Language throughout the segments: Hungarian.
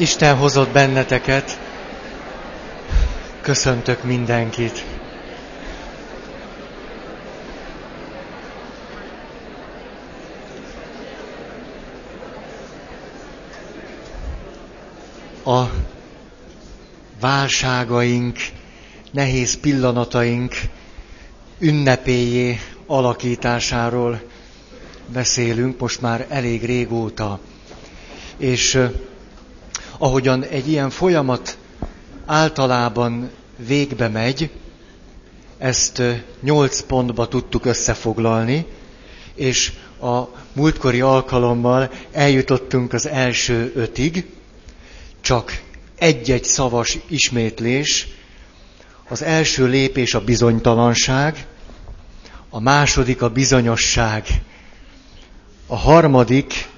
Isten hozott benneteket. Köszöntök mindenkit. A válságaink, nehéz pillanataink ünnepélyé alakításáról beszélünk most már elég régóta. És ahogyan egy ilyen folyamat általában végbe megy, ezt nyolc pontba tudtuk összefoglalni, és a múltkori alkalommal eljutottunk az első ötig, csak egy-egy szavas ismétlés. Az első lépés a bizonytalanság, a második a bizonyosság, a harmadik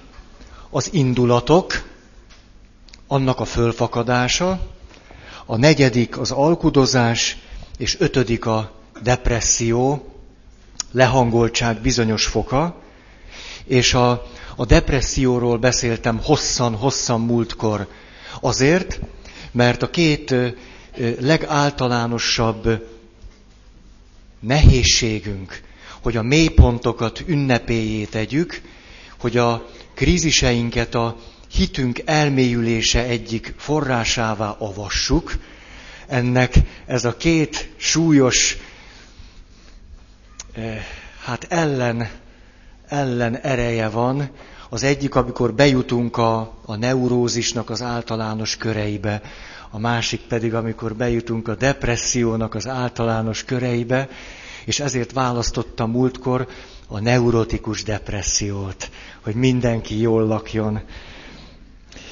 az indulatok, annak a fölfakadása, a negyedik az alkudozás, és ötödik a depresszió, lehangoltság bizonyos foka, és a, a depresszióról beszéltem hosszan-hosszan múltkor. Azért, mert a két legáltalánosabb nehézségünk, hogy a mélypontokat ünnepélyé tegyük, hogy a kríziseinket a hitünk elmélyülése egyik forrásává avassuk. Ennek ez a két súlyos, eh, hát ellen, ellen ereje van. Az egyik, amikor bejutunk a, a neurózisnak az általános köreibe, a másik pedig, amikor bejutunk a depressziónak az általános köreibe, és ezért választottam múltkor a neurotikus depressziót, hogy mindenki jól lakjon.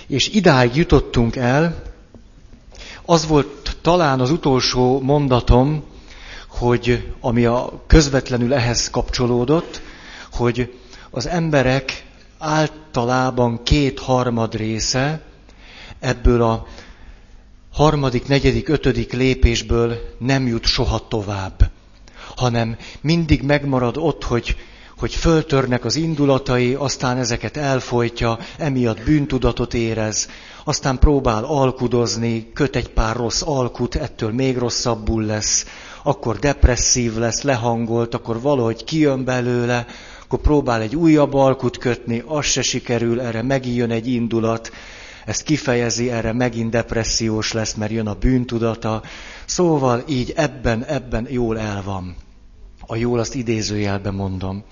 És idáig jutottunk el, az volt talán az utolsó mondatom, hogy ami a közvetlenül ehhez kapcsolódott, hogy az emberek általában két-harmad része ebből a harmadik, negyedik, ötödik lépésből nem jut soha tovább hanem mindig megmarad ott, hogy, hogy föltörnek az indulatai, aztán ezeket elfolytja, emiatt bűntudatot érez, aztán próbál alkudozni, köt egy pár rossz alkut, ettől még rosszabbul lesz, akkor depresszív lesz, lehangolt, akkor valahogy kijön belőle, akkor próbál egy újabb alkut kötni, az se sikerül, erre megint jön egy indulat, ezt kifejezi, erre megint depressziós lesz, mert jön a bűntudata. Szóval így ebben, ebben jól el van. A jól azt idézőjelben mondom.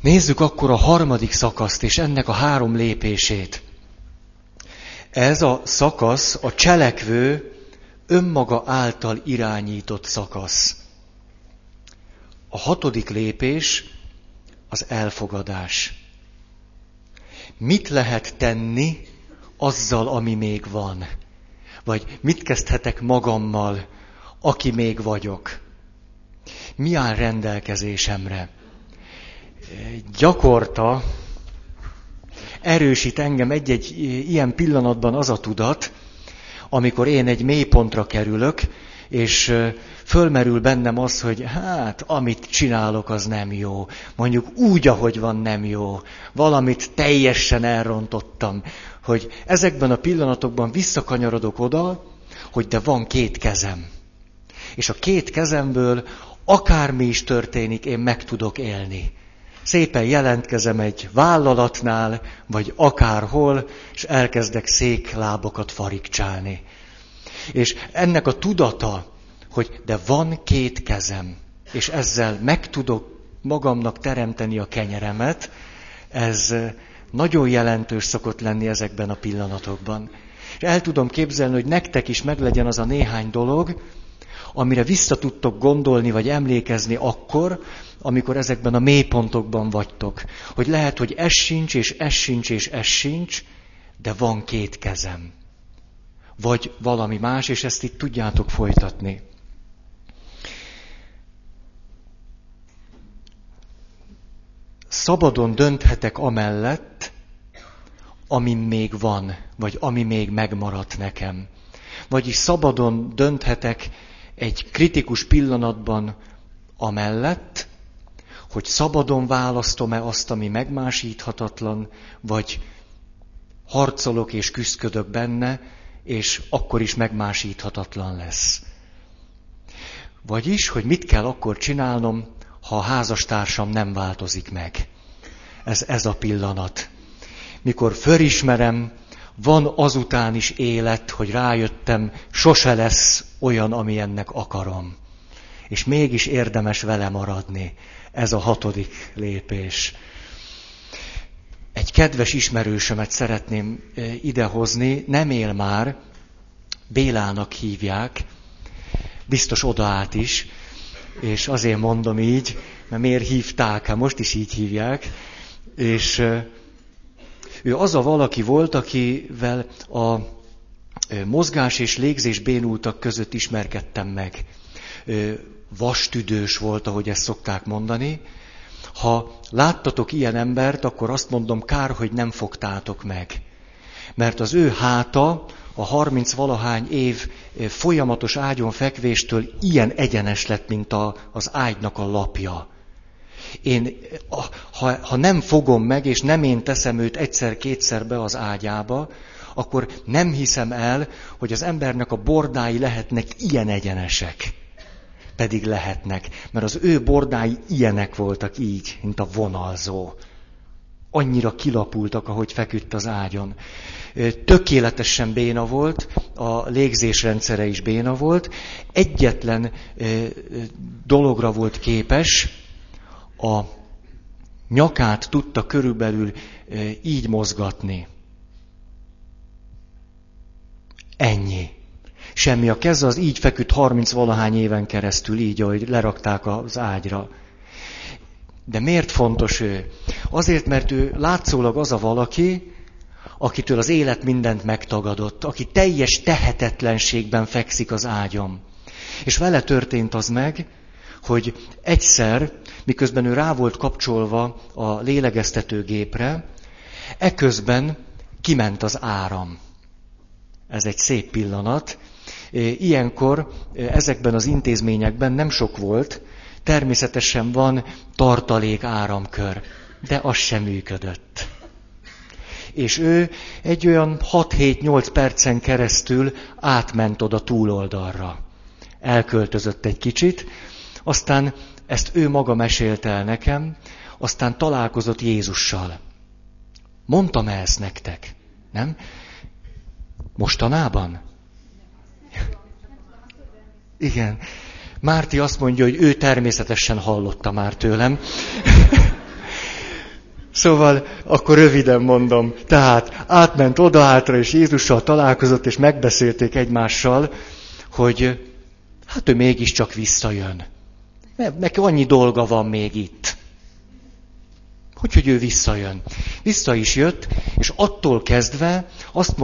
Nézzük akkor a harmadik szakaszt és ennek a három lépését. Ez a szakasz a cselekvő, önmaga által irányított szakasz. A hatodik lépés az elfogadás. Mit lehet tenni azzal, ami még van? Vagy mit kezdhetek magammal, aki még vagyok? mi áll rendelkezésemre. Gyakorta erősít engem egy-egy ilyen pillanatban az a tudat, amikor én egy mélypontra kerülök, és fölmerül bennem az, hogy hát, amit csinálok, az nem jó. Mondjuk úgy, ahogy van, nem jó. Valamit teljesen elrontottam. Hogy ezekben a pillanatokban visszakanyarodok oda, hogy de van két kezem. És a két kezemből akármi is történik, én meg tudok élni. Szépen jelentkezem egy vállalatnál, vagy akárhol, és elkezdek széklábokat farigcsálni. És ennek a tudata, hogy de van két kezem, és ezzel meg tudok magamnak teremteni a kenyeremet, ez nagyon jelentős szokott lenni ezekben a pillanatokban. És el tudom képzelni, hogy nektek is meglegyen az a néhány dolog, amire vissza tudtok gondolni vagy emlékezni akkor, amikor ezekben a mélypontokban vagytok. Hogy lehet, hogy ez sincs, és ez sincs, és ez sincs, de van két kezem. Vagy valami más, és ezt itt tudjátok folytatni. Szabadon dönthetek amellett, ami még van, vagy ami még megmaradt nekem. Vagyis szabadon dönthetek egy kritikus pillanatban amellett, hogy szabadon választom-e azt, ami megmásíthatatlan, vagy harcolok és küzdködök benne, és akkor is megmásíthatatlan lesz. Vagyis, hogy mit kell akkor csinálnom, ha a házastársam nem változik meg. Ez, ez a pillanat. Mikor fölismerem, van azután is élet, hogy rájöttem, sose lesz olyan, ami ennek akarom. És mégis érdemes vele maradni. Ez a hatodik lépés. Egy kedves ismerősömet szeretném idehozni, nem él már, Bélának hívják, biztos odaállt is, és azért mondom így, mert miért hívták, hát most is így hívják, és ő az a valaki volt, akivel a mozgás és légzés bénultak között ismerkedtem meg. Vastüdős volt, ahogy ezt szokták mondani. Ha láttatok ilyen embert, akkor azt mondom, kár, hogy nem fogtátok meg. Mert az ő háta a harminc valahány év folyamatos ágyon fekvéstől ilyen egyenes lett, mint a, az ágynak a lapja. Én, ha, ha nem fogom meg, és nem én teszem őt egyszer-kétszer be az ágyába, akkor nem hiszem el, hogy az embernek a bordái lehetnek ilyen egyenesek. Pedig lehetnek, mert az ő bordái ilyenek voltak így, mint a vonalzó. Annyira kilapultak, ahogy feküdt az ágyon. Tökéletesen béna volt, a légzésrendszere is béna volt. Egyetlen dologra volt képes, a nyakát tudta körülbelül így mozgatni. Ennyi. Semmi a keze, az így feküdt 30 valahány éven keresztül, így, ahogy lerakták az ágyra. De miért fontos ő? Azért, mert ő látszólag az a valaki, akitől az élet mindent megtagadott, aki teljes tehetetlenségben fekszik az ágyam. És vele történt az meg, hogy egyszer, miközben ő rá volt kapcsolva a lélegeztetőgépre, eközben kiment az áram. Ez egy szép pillanat. Ilyenkor ezekben az intézményekben nem sok volt, természetesen van tartalék áramkör, de az sem működött. És ő egy olyan 6-7-8 percen keresztül átment oda túloldalra. Elköltözött egy kicsit, aztán ezt ő maga mesélte el nekem, aztán találkozott Jézussal. Mondtam -e ezt nektek? Nem? Mostanában? Igen. Márti azt mondja, hogy ő természetesen hallotta már tőlem. Szóval akkor röviden mondom. Tehát átment oda-átra, és Jézussal találkozott, és megbeszélték egymással, hogy hát ő mégiscsak visszajön. Mert neki annyi dolga van még itt. Hogy, hogy ő visszajön. Vissza is jött, és attól kezdve azt,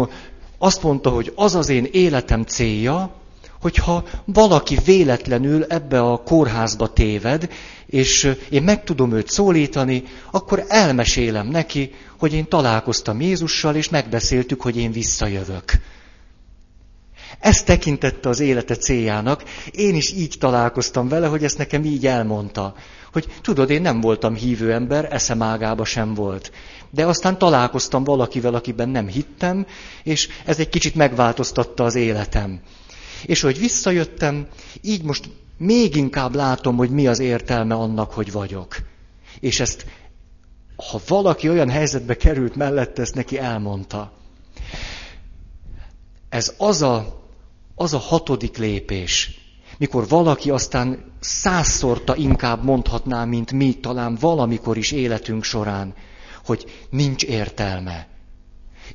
azt mondta, hogy az az én életem célja, hogyha valaki véletlenül ebbe a kórházba téved, és én meg tudom őt szólítani, akkor elmesélem neki, hogy én találkoztam Jézussal, és megbeszéltük, hogy én visszajövök. Ezt tekintette az élete céljának. Én is így találkoztam vele, hogy ezt nekem így elmondta. Hogy tudod, én nem voltam hívő ember, eszem ágába sem volt. De aztán találkoztam valakivel, akiben nem hittem, és ez egy kicsit megváltoztatta az életem. És hogy visszajöttem, így most még inkább látom, hogy mi az értelme annak, hogy vagyok. És ezt, ha valaki olyan helyzetbe került mellette, ezt neki elmondta. Ez az a az a hatodik lépés, mikor valaki aztán százszorta inkább mondhatná, mint mi talán valamikor is életünk során, hogy nincs értelme.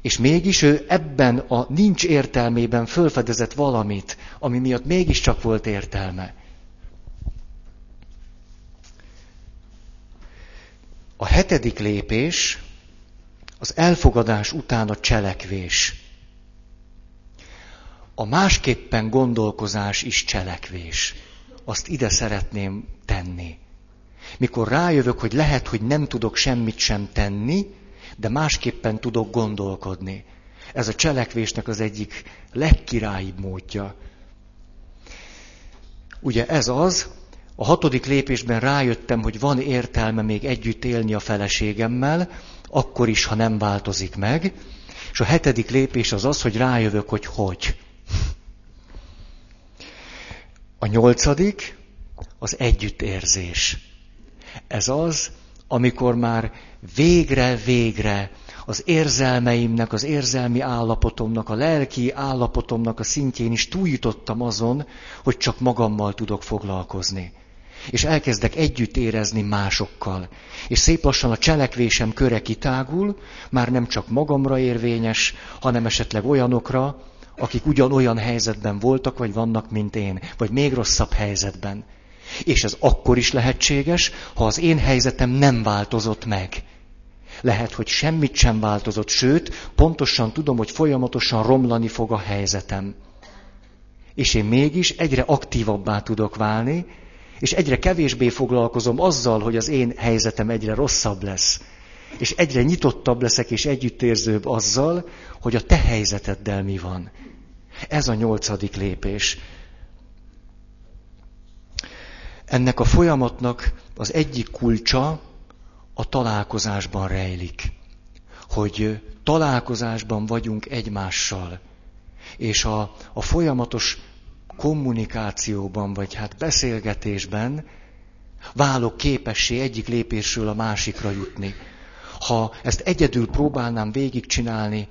És mégis ő ebben a nincs értelmében fölfedezett valamit, ami miatt mégiscsak volt értelme. A hetedik lépés az elfogadás után a cselekvés. A másképpen gondolkozás is cselekvés. Azt ide szeretném tenni. Mikor rájövök, hogy lehet, hogy nem tudok semmit sem tenni, de másképpen tudok gondolkodni. Ez a cselekvésnek az egyik legkirályibb módja. Ugye ez az, a hatodik lépésben rájöttem, hogy van értelme még együtt élni a feleségemmel, akkor is, ha nem változik meg, És a hetedik lépés az az, hogy rájövök, hogy hogy. A nyolcadik az együttérzés. Ez az, amikor már végre-végre az érzelmeimnek, az érzelmi állapotomnak, a lelki állapotomnak a szintjén is túljutottam azon, hogy csak magammal tudok foglalkozni. És elkezdek együtt érezni másokkal. És szép lassan a cselekvésem köre kitágul, már nem csak magamra érvényes, hanem esetleg olyanokra, akik ugyanolyan helyzetben voltak, vagy vannak, mint én, vagy még rosszabb helyzetben. És ez akkor is lehetséges, ha az én helyzetem nem változott meg. Lehet, hogy semmit sem változott, sőt, pontosan tudom, hogy folyamatosan romlani fog a helyzetem. És én mégis egyre aktívabbá tudok válni, és egyre kevésbé foglalkozom azzal, hogy az én helyzetem egyre rosszabb lesz. És egyre nyitottabb leszek és együttérzőbb azzal, hogy a te helyzeteddel mi van. Ez a nyolcadik lépés. Ennek a folyamatnak az egyik kulcsa a találkozásban rejlik. Hogy találkozásban vagyunk egymással. És a, a folyamatos kommunikációban, vagy hát beszélgetésben válok képessé egyik lépésről a másikra jutni. Ha ezt egyedül próbálnám végigcsinálni,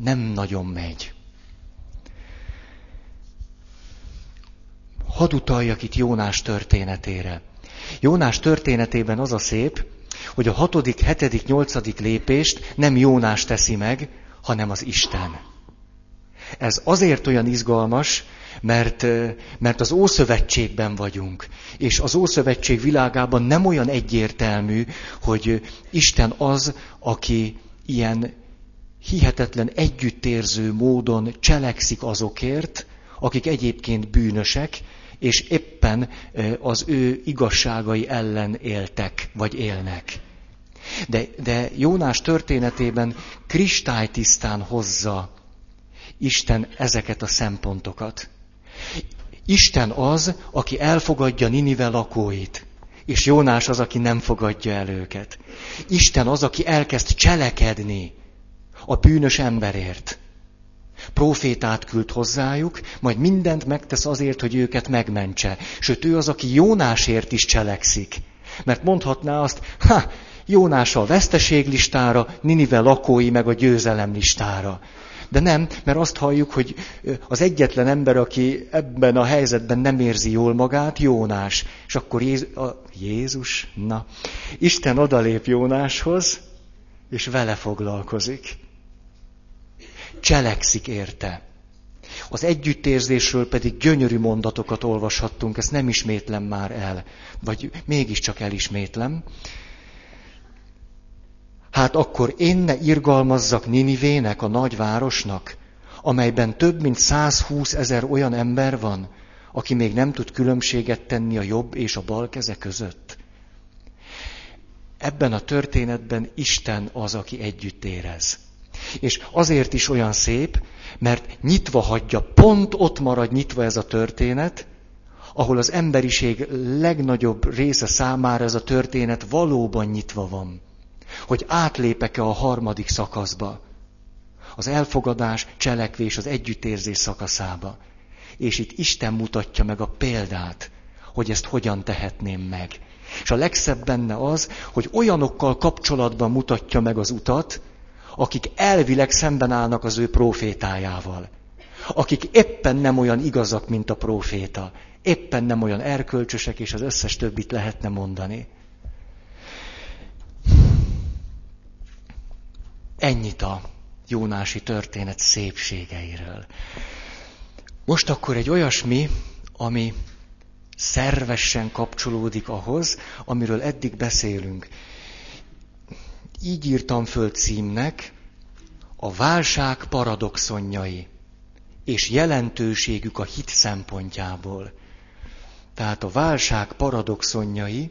nem nagyon megy. Hadd utaljak itt Jónás történetére. Jónás történetében az a szép, hogy a hatodik, hetedik, nyolcadik lépést nem Jónás teszi meg, hanem az Isten. Ez azért olyan izgalmas, mert, mert az Ószövetségben vagyunk, és az Ószövetség világában nem olyan egyértelmű, hogy Isten az, aki ilyen hihetetlen együttérző módon cselekszik azokért, akik egyébként bűnösek, és éppen az ő igazságai ellen éltek, vagy élnek. De, de Jónás történetében kristálytisztán hozza Isten ezeket a szempontokat. Isten az, aki elfogadja Ninive lakóit, és Jónás az, aki nem fogadja el őket. Isten az, aki elkezd cselekedni a bűnös emberért. Profétát küld hozzájuk, majd mindent megtesz azért, hogy őket megmentse. Sőt, ő az, aki Jónásért is cselekszik. Mert mondhatná azt, ha, Jónás a veszteséglistára, Ninive lakói meg a győzelem listára. De nem, mert azt halljuk, hogy az egyetlen ember, aki ebben a helyzetben nem érzi jól magát, Jónás. És akkor Jézus, a, Jézus, na, Isten odalép Jónáshoz, és vele foglalkozik. Cselekszik érte. Az együttérzésről pedig gyönyörű mondatokat olvashattunk, ezt nem ismétlem már el, vagy mégiscsak elismétlem. Hát akkor én ne irgalmazzak Ninivének, a nagyvárosnak, amelyben több mint 120 ezer olyan ember van, aki még nem tud különbséget tenni a jobb és a bal keze között. Ebben a történetben Isten az, aki együtt érez. És azért is olyan szép, mert nyitva hagyja, pont ott marad nyitva ez a történet, ahol az emberiség legnagyobb része számára ez a történet valóban nyitva van hogy átlépek-e a harmadik szakaszba, az elfogadás, cselekvés, az együttérzés szakaszába. És itt Isten mutatja meg a példát, hogy ezt hogyan tehetném meg. És a legszebb benne az, hogy olyanokkal kapcsolatban mutatja meg az utat, akik elvileg szemben állnak az ő profétájával. Akik éppen nem olyan igazak, mint a proféta. Éppen nem olyan erkölcsösek, és az összes többit lehetne mondani. Ennyit a Jónási történet szépségeiről. Most akkor egy olyasmi, ami szervesen kapcsolódik ahhoz, amiről eddig beszélünk. Így írtam föl címnek a válság paradoxonjai és jelentőségük a hit szempontjából. Tehát a válság paradoxonjai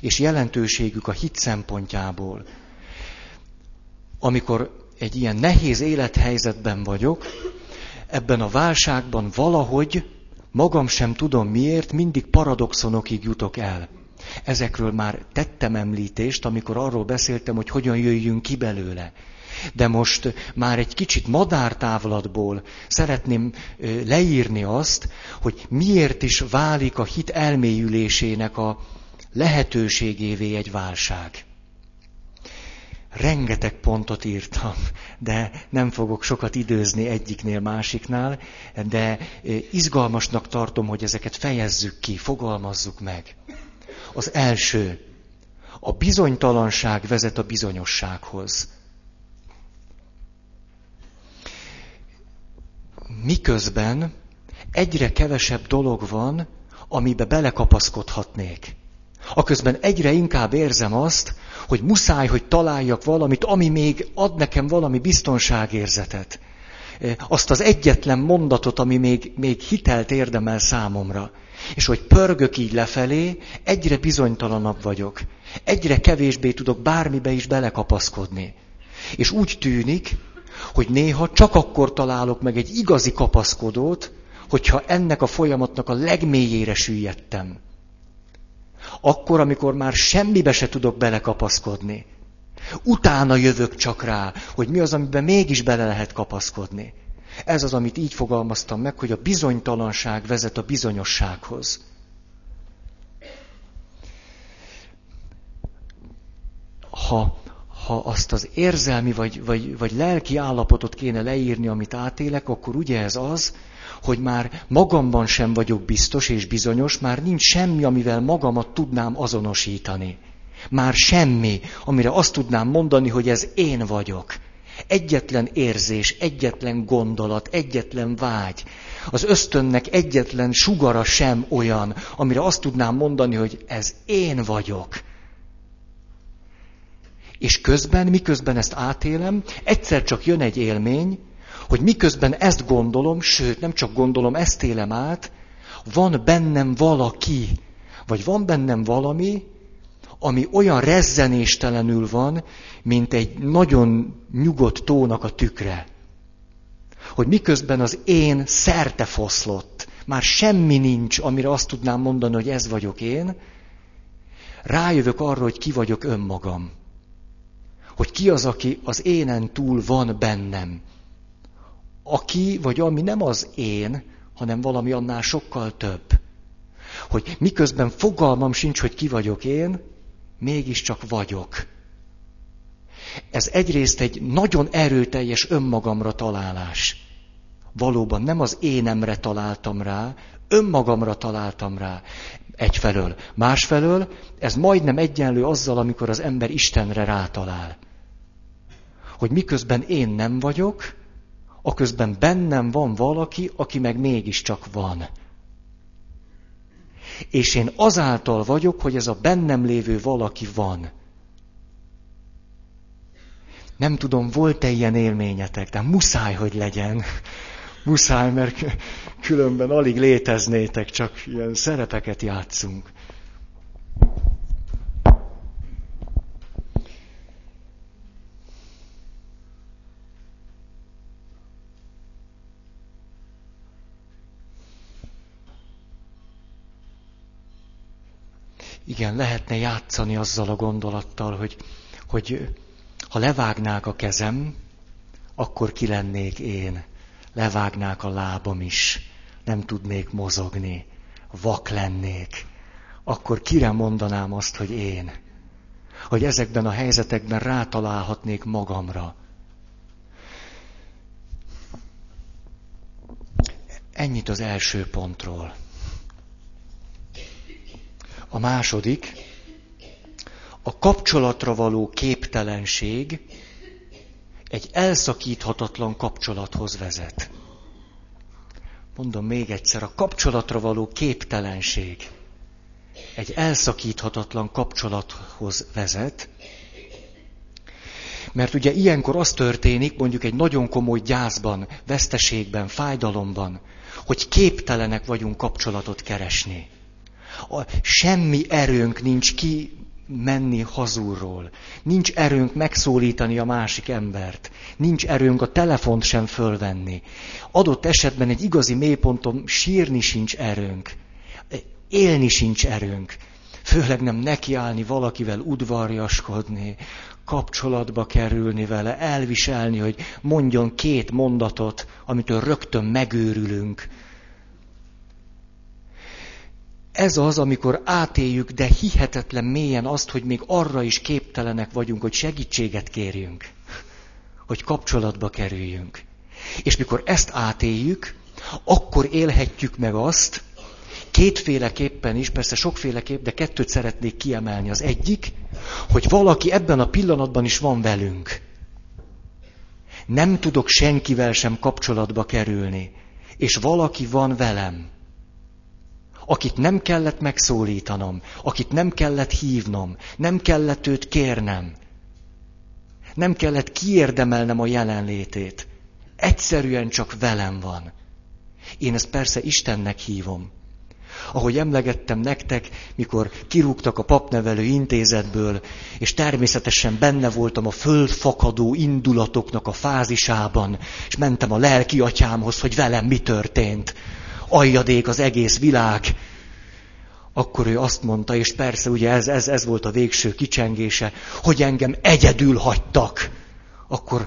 és jelentőségük a hit szempontjából amikor egy ilyen nehéz élethelyzetben vagyok, ebben a válságban valahogy magam sem tudom miért, mindig paradoxonokig jutok el. Ezekről már tettem említést, amikor arról beszéltem, hogy hogyan jöjjünk ki belőle. De most már egy kicsit madártávlatból szeretném leírni azt, hogy miért is válik a hit elmélyülésének a lehetőségévé egy válság. Rengeteg pontot írtam, de nem fogok sokat időzni egyiknél másiknál, de izgalmasnak tartom, hogy ezeket fejezzük ki, fogalmazzuk meg. Az első, a bizonytalanság vezet a bizonyossághoz. Miközben egyre kevesebb dolog van, amibe belekapaszkodhatnék. Aközben egyre inkább érzem azt, hogy muszáj, hogy találjak valamit, ami még ad nekem valami biztonságérzetet. Azt az egyetlen mondatot, ami még, még hitelt érdemel számomra. És hogy pörgök így lefelé, egyre bizonytalanabb vagyok. Egyre kevésbé tudok bármibe is belekapaszkodni. És úgy tűnik, hogy néha csak akkor találok meg egy igazi kapaszkodót, hogyha ennek a folyamatnak a legmélyére süllyedtem. Akkor, amikor már semmibe se tudok belekapaszkodni. Utána jövök csak rá, hogy mi az, amiben mégis bele lehet kapaszkodni. Ez az, amit így fogalmaztam meg, hogy a bizonytalanság vezet a bizonyossághoz. Ha, ha azt az érzelmi vagy, vagy, vagy lelki állapotot kéne leírni, amit átélek, akkor ugye ez az, hogy már magamban sem vagyok biztos és bizonyos, már nincs semmi, amivel magamat tudnám azonosítani. Már semmi, amire azt tudnám mondani, hogy ez én vagyok. Egyetlen érzés, egyetlen gondolat, egyetlen vágy. Az ösztönnek egyetlen sugara sem olyan, amire azt tudnám mondani, hogy ez én vagyok. És közben, miközben ezt átélem, egyszer csak jön egy élmény, hogy miközben ezt gondolom, sőt, nem csak gondolom, ezt élem át, van bennem valaki, vagy van bennem valami, ami olyan rezzenéstelenül van, mint egy nagyon nyugodt tónak a tükre. Hogy miközben az én szerte foszlott, már semmi nincs, amire azt tudnám mondani, hogy ez vagyok én, rájövök arra, hogy ki vagyok önmagam. Hogy ki az, aki az énen túl van bennem. Aki vagy ami nem az én, hanem valami annál sokkal több. Hogy miközben fogalmam sincs, hogy ki vagyok én, mégiscsak vagyok. Ez egyrészt egy nagyon erőteljes önmagamra találás. Valóban nem az énemre találtam rá, önmagamra találtam rá egyfelől. Másfelől ez majdnem egyenlő azzal, amikor az ember Istenre rátalál. Hogy miközben én nem vagyok, aközben bennem van valaki, aki meg mégiscsak van. És én azáltal vagyok, hogy ez a bennem lévő valaki van. Nem tudom, volt-e ilyen élményetek, de muszáj, hogy legyen. Muszáj, mert különben alig léteznétek, csak ilyen szerepeket játszunk. Igen, lehetne játszani azzal a gondolattal, hogy, hogy ha levágnák a kezem, akkor ki lennék én. Levágnák a lábam is, nem tudnék mozogni, vak lennék. Akkor kire mondanám azt, hogy én? Hogy ezekben a helyzetekben rátalálhatnék magamra. Ennyit az első pontról. A második, a kapcsolatra való képtelenség egy elszakíthatatlan kapcsolathoz vezet. Mondom még egyszer, a kapcsolatra való képtelenség egy elszakíthatatlan kapcsolathoz vezet, mert ugye ilyenkor az történik, mondjuk egy nagyon komoly gyászban, veszteségben, fájdalomban, hogy képtelenek vagyunk kapcsolatot keresni a, semmi erőnk nincs ki menni hazulról. Nincs erőnk megszólítani a másik embert. Nincs erőnk a telefont sem fölvenni. Adott esetben egy igazi mélyponton sírni sincs erőnk. Élni sincs erőnk. főleg nem nekiállni valakivel udvarjaskodni, kapcsolatba kerülni vele, elviselni, hogy mondjon két mondatot, amitől rögtön megőrülünk. Ez az, amikor átéljük, de hihetetlen mélyen azt, hogy még arra is képtelenek vagyunk, hogy segítséget kérjünk, hogy kapcsolatba kerüljünk. És mikor ezt átéljük, akkor élhetjük meg azt, kétféleképpen is, persze sokféleképp, de kettőt szeretnék kiemelni. Az egyik, hogy valaki ebben a pillanatban is van velünk. Nem tudok senkivel sem kapcsolatba kerülni, és valaki van velem, akit nem kellett megszólítanom, akit nem kellett hívnom, nem kellett őt kérnem, nem kellett kiérdemelnem a jelenlétét. Egyszerűen csak velem van. Én ezt persze Istennek hívom. Ahogy emlegettem nektek, mikor kirúgtak a papnevelő intézetből, és természetesen benne voltam a földfakadó indulatoknak a fázisában, és mentem a lelki atyámhoz, hogy velem mi történt. Ajjadék az egész világ. Akkor ő azt mondta, és persze ugye ez, ez, ez volt a végső kicsengése, hogy engem egyedül hagytak. Akkor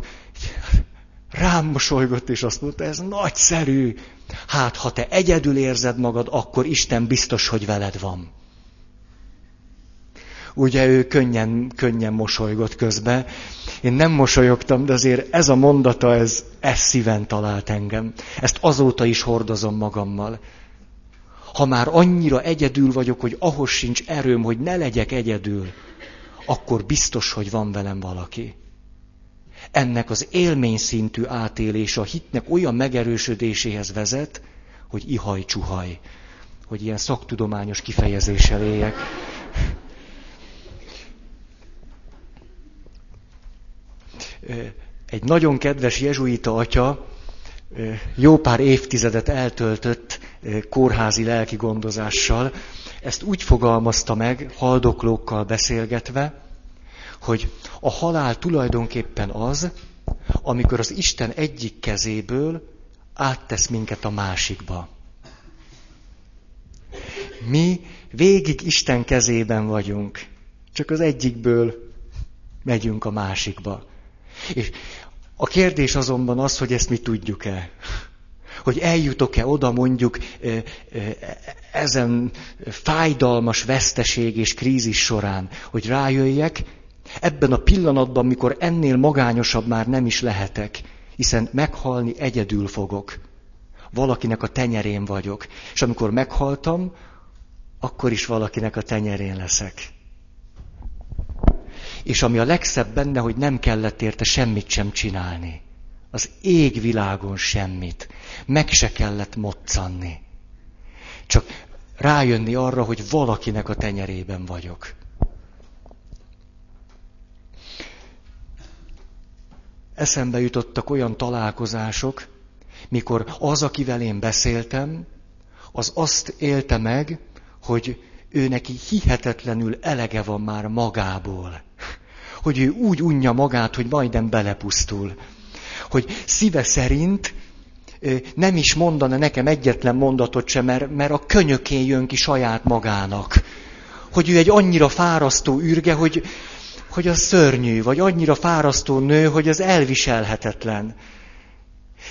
rám mosolygott, és azt mondta, ez nagyszerű. Hát, ha te egyedül érzed magad, akkor Isten biztos, hogy veled van. Ugye ő könnyen, könnyen mosolygott közbe. Én nem mosolyogtam, de azért ez a mondata, ez, ez szíven talált engem. Ezt azóta is hordozom magammal. Ha már annyira egyedül vagyok, hogy ahhoz sincs erőm, hogy ne legyek egyedül, akkor biztos, hogy van velem valaki ennek az élmény szintű átélése a hitnek olyan megerősödéséhez vezet, hogy ihaj-csuhaj, hogy ilyen szaktudományos kifejezéssel éljek. Egy nagyon kedves jezsuita atya, jó pár évtizedet eltöltött kórházi lelki gondozással, ezt úgy fogalmazta meg, haldoklókkal beszélgetve, hogy a halál tulajdonképpen az, amikor az Isten egyik kezéből áttesz minket a másikba. Mi végig Isten kezében vagyunk, csak az egyikből megyünk a másikba. És a kérdés azonban az, hogy ezt mi tudjuk-e. Hogy eljutok-e oda mondjuk ezen fájdalmas veszteség és krízis során, hogy rájöjjek, Ebben a pillanatban, mikor ennél magányosabb már nem is lehetek, hiszen meghalni egyedül fogok. Valakinek a tenyerén vagyok. És amikor meghaltam, akkor is valakinek a tenyerén leszek. És ami a legszebb benne, hogy nem kellett érte semmit sem csinálni. Az égvilágon semmit. Meg se kellett moccanni. Csak rájönni arra, hogy valakinek a tenyerében vagyok. eszembe jutottak olyan találkozások, mikor az, akivel én beszéltem, az azt élte meg, hogy ő neki hihetetlenül elege van már magából. Hogy ő úgy unja magát, hogy majdnem belepusztul. Hogy szíve szerint nem is mondana nekem egyetlen mondatot sem, mert, mert a könyökén jön ki saját magának. Hogy ő egy annyira fárasztó űrge, hogy, hogy az szörnyű, vagy annyira fárasztó nő, hogy az elviselhetetlen.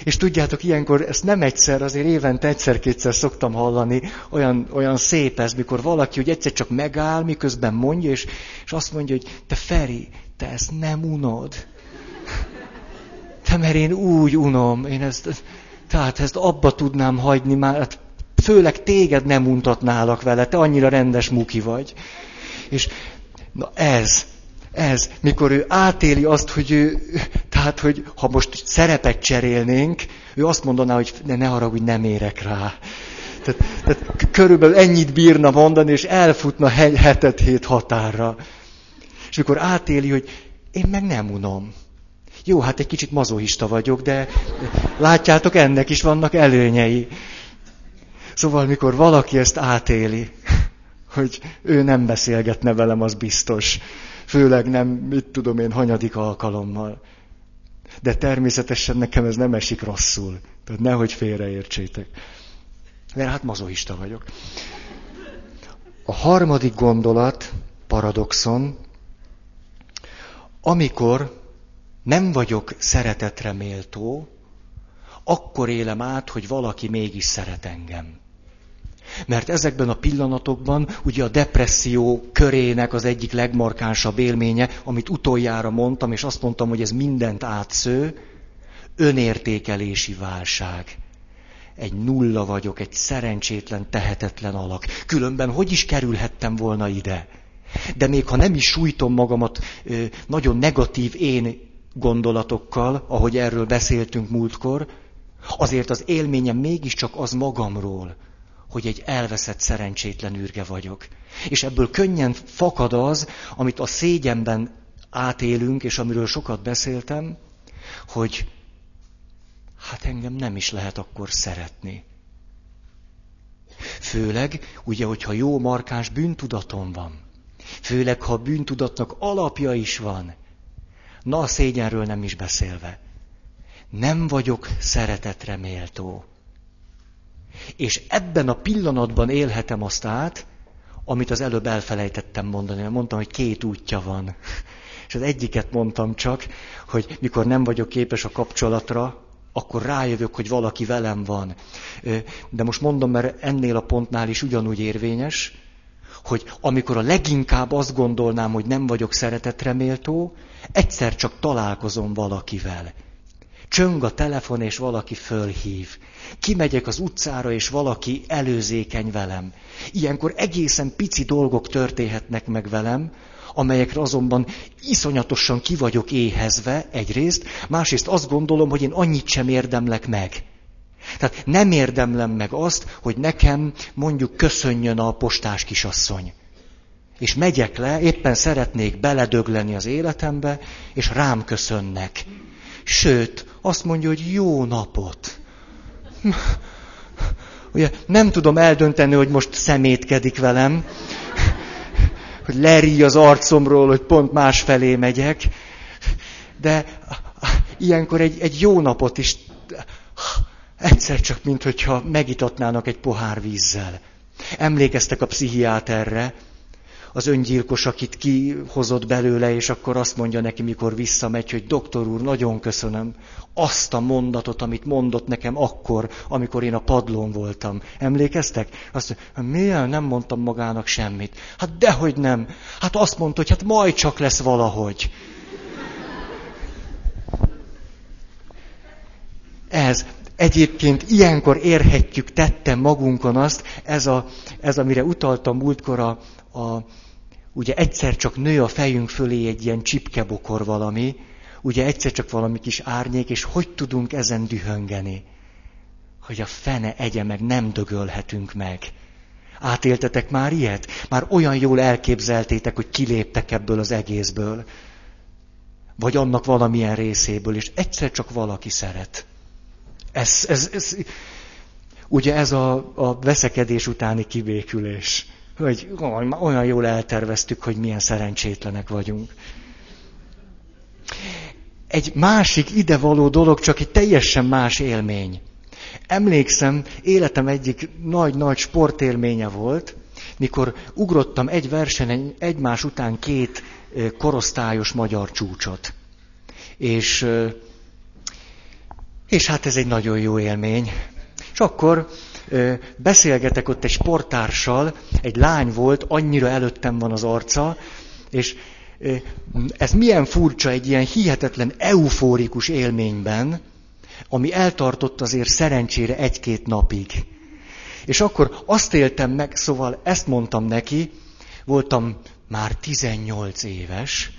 És tudjátok, ilyenkor ezt nem egyszer, azért évente egyszer-kétszer szoktam hallani, olyan, olyan szép ez, mikor valaki, hogy egyszer csak megáll, miközben mondja, és, és azt mondja, hogy te Feri, te ezt nem unod. Te, mert én úgy unom, én ezt, tehát ezt abba tudnám hagyni már, hát főleg téged nem untatnálak vele, te annyira rendes muki vagy. És na ez, ez, mikor ő átéli azt, hogy ő, tehát, hogy ha most szerepet cserélnénk, ő azt mondaná, hogy ne, ne haragudj, nem érek rá. Tehát, tehát körülbelül ennyit bírna mondani, és elfutna hetet hét határra. És mikor átéli, hogy én meg nem unom. Jó, hát egy kicsit mazohista vagyok, de látjátok, ennek is vannak előnyei. Szóval, mikor valaki ezt átéli, hogy ő nem beszélgetne velem, az biztos főleg nem, mit tudom én, hanyadik alkalommal. De természetesen nekem ez nem esik rosszul. Tehát nehogy félreértsétek. Mert hát mazoista vagyok. A harmadik gondolat, paradoxon, amikor nem vagyok szeretetre méltó, akkor élem át, hogy valaki mégis szeret engem. Mert ezekben a pillanatokban ugye a depresszió körének az egyik legmarkánsabb élménye, amit utoljára mondtam, és azt mondtam, hogy ez mindent átsző, önértékelési válság. Egy nulla vagyok, egy szerencsétlen, tehetetlen alak. Különben hogy is kerülhettem volna ide? De még ha nem is sújtom magamat nagyon negatív én gondolatokkal, ahogy erről beszéltünk múltkor, azért az élményem mégiscsak az magamról, hogy egy elveszett szerencsétlen űrge vagyok. És ebből könnyen fakad az, amit a szégyenben átélünk, és amiről sokat beszéltem, hogy hát engem nem is lehet akkor szeretni. Főleg, ugye, hogyha jó markáns bűntudatom van. Főleg, ha a bűntudatnak alapja is van. Na, a szégyenről nem is beszélve. Nem vagyok szeretetre méltó. És ebben a pillanatban élhetem azt át, amit az előbb elfelejtettem mondani. Mondtam, hogy két útja van. És az egyiket mondtam csak, hogy mikor nem vagyok képes a kapcsolatra, akkor rájövök, hogy valaki velem van. De most mondom, mert ennél a pontnál is ugyanúgy érvényes, hogy amikor a leginkább azt gondolnám, hogy nem vagyok szeretetre méltó, egyszer csak találkozom valakivel. Csöng a telefon, és valaki fölhív. Kimegyek az utcára, és valaki előzékeny velem. Ilyenkor egészen pici dolgok történhetnek meg velem, amelyekre azonban iszonyatosan ki vagyok éhezve egyrészt, másrészt azt gondolom, hogy én annyit sem érdemlek meg. Tehát nem érdemlem meg azt, hogy nekem mondjuk köszönjön a postás kisasszony. És megyek le, éppen szeretnék beledögleni az életembe, és rám köszönnek. Sőt, azt mondja, hogy jó napot. Ugye nem tudom eldönteni, hogy most szemétkedik velem, hogy leri az arcomról, hogy pont másfelé megyek, de ilyenkor egy, egy jó napot is egyszer csak, mint hogyha megitatnának egy pohár vízzel. Emlékeztek a pszichiáterre, az öngyilkos, akit kihozott belőle, és akkor azt mondja neki, mikor visszamegy, hogy doktor úr, nagyon köszönöm azt a mondatot, amit mondott nekem akkor, amikor én a padlón voltam. Emlékeztek? Azt mondja, miért nem mondtam magának semmit? Hát dehogy nem. Hát azt mondta, hogy hát majd csak lesz valahogy. Ez. Egyébként ilyenkor érhetjük tettem magunkon azt, ez, a, ez amire utaltam múltkor a, a ugye egyszer csak nő a fejünk fölé egy ilyen csipkebokor valami, ugye egyszer csak valami kis árnyék, és hogy tudunk ezen dühöngeni? Hogy a fene egye meg, nem dögölhetünk meg. Átéltetek már ilyet? Már olyan jól elképzeltétek, hogy kiléptek ebből az egészből. Vagy annak valamilyen részéből, és egyszer csak valaki szeret. Ez, ez, ez, ugye ez a, a veszekedés utáni kibékülés hogy olyan jól elterveztük, hogy milyen szerencsétlenek vagyunk. Egy másik idevaló dolog, csak egy teljesen más élmény. Emlékszem, életem egyik nagy-nagy sportélménye volt, mikor ugrottam egy versenyen egymás után két korosztályos magyar csúcsot. És, és hát ez egy nagyon jó élmény. És akkor beszélgetek ott egy sporttársal, egy lány volt, annyira előttem van az arca, és ez milyen furcsa egy ilyen hihetetlen eufórikus élményben, ami eltartott azért szerencsére egy-két napig. És akkor azt éltem meg, szóval ezt mondtam neki, voltam már 18 éves,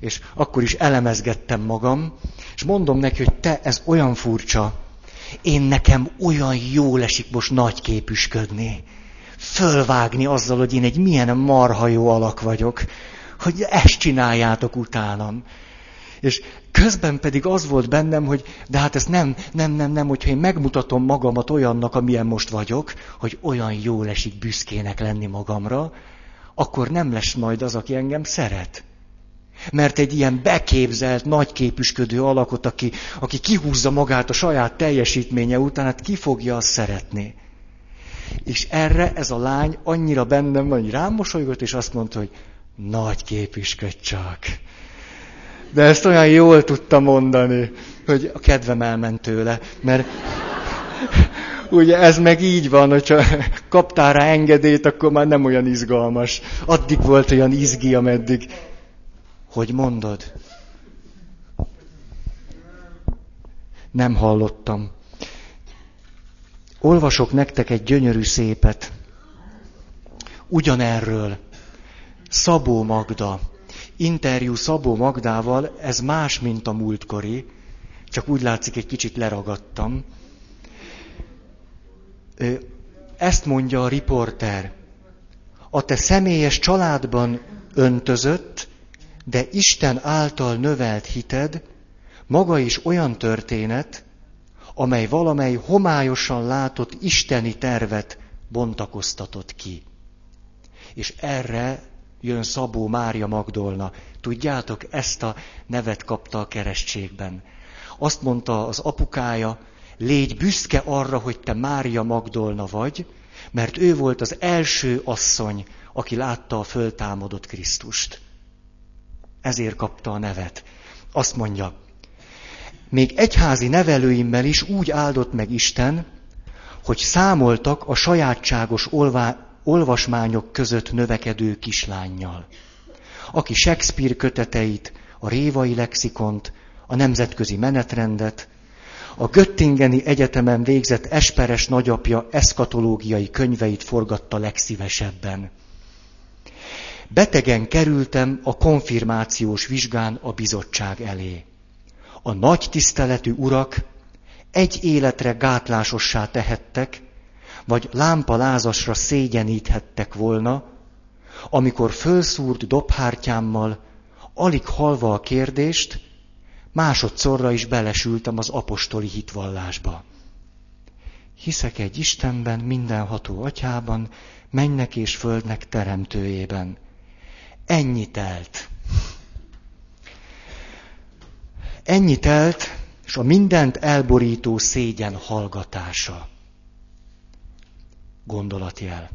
és akkor is elemezgettem magam, és mondom neki, hogy te, ez olyan furcsa, én nekem olyan jól esik most nagyképüsködni. Fölvágni azzal, hogy én egy milyen marha jó alak vagyok, hogy ezt csináljátok utánam. És közben pedig az volt bennem, hogy de hát ez nem, nem, nem, nem, hogyha én megmutatom magamat olyannak, amilyen most vagyok, hogy olyan jól esik büszkének lenni magamra, akkor nem lesz majd az, aki engem szeret. Mert egy ilyen beképzelt, nagyképüsködő alakot, aki, aki kihúzza magát a saját teljesítménye után, hát ki fogja azt szeretni. És erre ez a lány annyira bennem van, hogy rám mosolygott, és azt mondta, hogy nagy képüsködj csak. De ezt olyan jól tudta mondani, hogy a kedvem elment tőle, mert ugye ez meg így van, hogyha kaptál rá engedélyt, akkor már nem olyan izgalmas. Addig volt olyan izgi, ameddig. Hogy mondod? Nem hallottam. Olvasok nektek egy gyönyörű szépet. Ugyanerről. Szabó Magda. Interjú Szabó Magdával, ez más, mint a múltkori, csak úgy látszik, egy kicsit leragadtam. Ezt mondja a riporter. A te személyes családban öntözött, de Isten által növelt hited, maga is olyan történet, amely valamely homályosan látott isteni tervet bontakoztatott ki. És erre jön Szabó Mária Magdolna. Tudjátok, ezt a nevet kapta a keresztségben. Azt mondta az apukája, légy büszke arra, hogy te Mária Magdolna vagy, mert ő volt az első asszony, aki látta a föltámadott Krisztust. Ezért kapta a nevet. Azt mondja, még egyházi nevelőimmel is úgy áldott meg Isten, hogy számoltak a sajátságos olvá, olvasmányok között növekedő kislányjal, aki Shakespeare köteteit, a révai lexikont, a nemzetközi menetrendet, a Göttingeni Egyetemen végzett Esperes nagyapja eszkatológiai könyveit forgatta legszívesebben. Betegen kerültem a konfirmációs vizsgán a bizottság elé. A nagy tiszteletű urak egy életre gátlásossá tehettek, vagy lámpalázasra szégyeníthettek volna, amikor fölszúrt dobhártyámmal, alig halva a kérdést, másodszorra is belesültem az apostoli hitvallásba. Hiszek egy Istenben, mindenható atyában, mennek és földnek teremtőjében. Ennyi telt. Ennyi telt, és a mindent elborító szégyen hallgatása. Gondolatjel.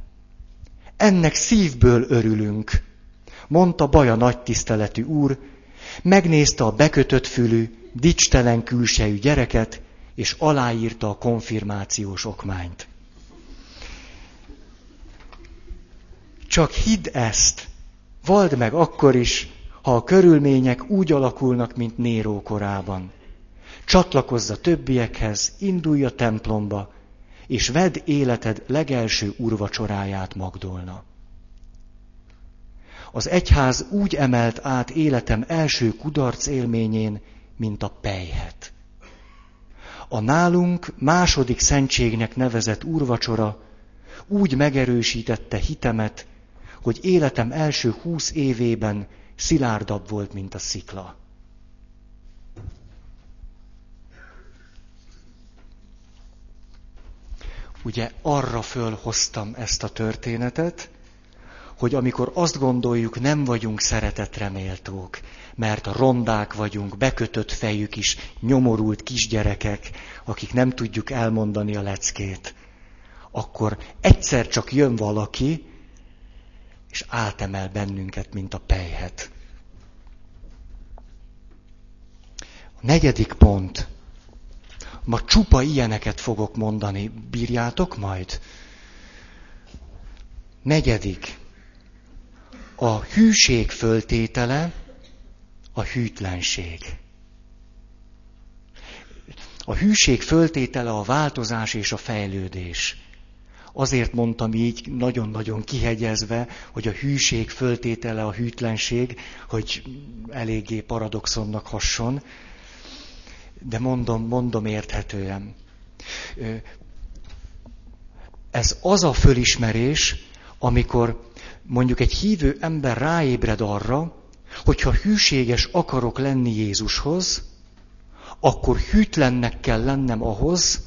Ennek szívből örülünk, mondta Baja nagy tiszteletű úr, megnézte a bekötött fülű, dicstelen külsejű gyereket, és aláírta a konfirmációs okmányt. Csak hidd ezt, vald meg akkor is, ha a körülmények úgy alakulnak, mint Néró korában. Csatlakozz a többiekhez, indulj a templomba, és vedd életed legelső urvacsoráját Magdolna. Az egyház úgy emelt át életem első kudarc élményén, mint a pejhet. A nálunk második szentségnek nevezett úrvacsora úgy megerősítette hitemet, hogy életem első húsz évében szilárdabb volt, mint a szikla. Ugye arra fölhoztam ezt a történetet, hogy amikor azt gondoljuk, nem vagyunk szeretetre méltók, mert a rondák vagyunk, bekötött fejük is, nyomorult kisgyerekek, akik nem tudjuk elmondani a leckét, akkor egyszer csak jön valaki, és átemel bennünket, mint a pejhet. A negyedik pont. Ma csupa ilyeneket fogok mondani. Bírjátok majd? Negyedik. A hűség föltétele a hűtlenség. A hűség föltétele a változás és a fejlődés. Azért mondtam így, nagyon-nagyon kihegyezve, hogy a hűség föltétele a hűtlenség, hogy eléggé paradoxonnak hasson, de mondom, mondom érthetően. Ez az a fölismerés, amikor mondjuk egy hívő ember ráébred arra, hogyha hűséges akarok lenni Jézushoz, akkor hűtlennek kell lennem ahhoz,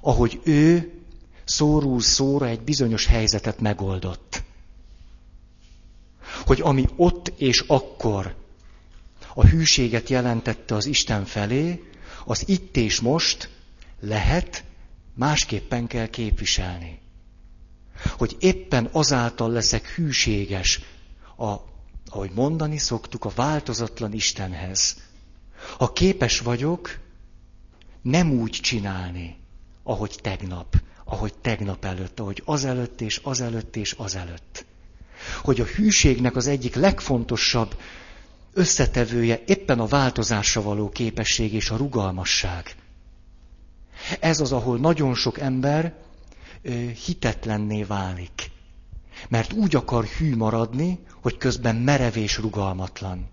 ahogy ő szóról szóra egy bizonyos helyzetet megoldott. Hogy ami ott és akkor a hűséget jelentette az Isten felé, az itt és most lehet, másképpen kell képviselni. hogy éppen azáltal leszek hűséges, a, ahogy mondani szoktuk, a változatlan Istenhez. Ha képes vagyok nem úgy csinálni, ahogy tegnap, ahogy tegnap előtt, ahogy azelőtt és azelőtt és azelőtt. Hogy a hűségnek az egyik legfontosabb összetevője éppen a változásra való képesség és a rugalmasság. Ez az, ahol nagyon sok ember hitetlenné válik. Mert úgy akar hű maradni, hogy közben merev és rugalmatlan.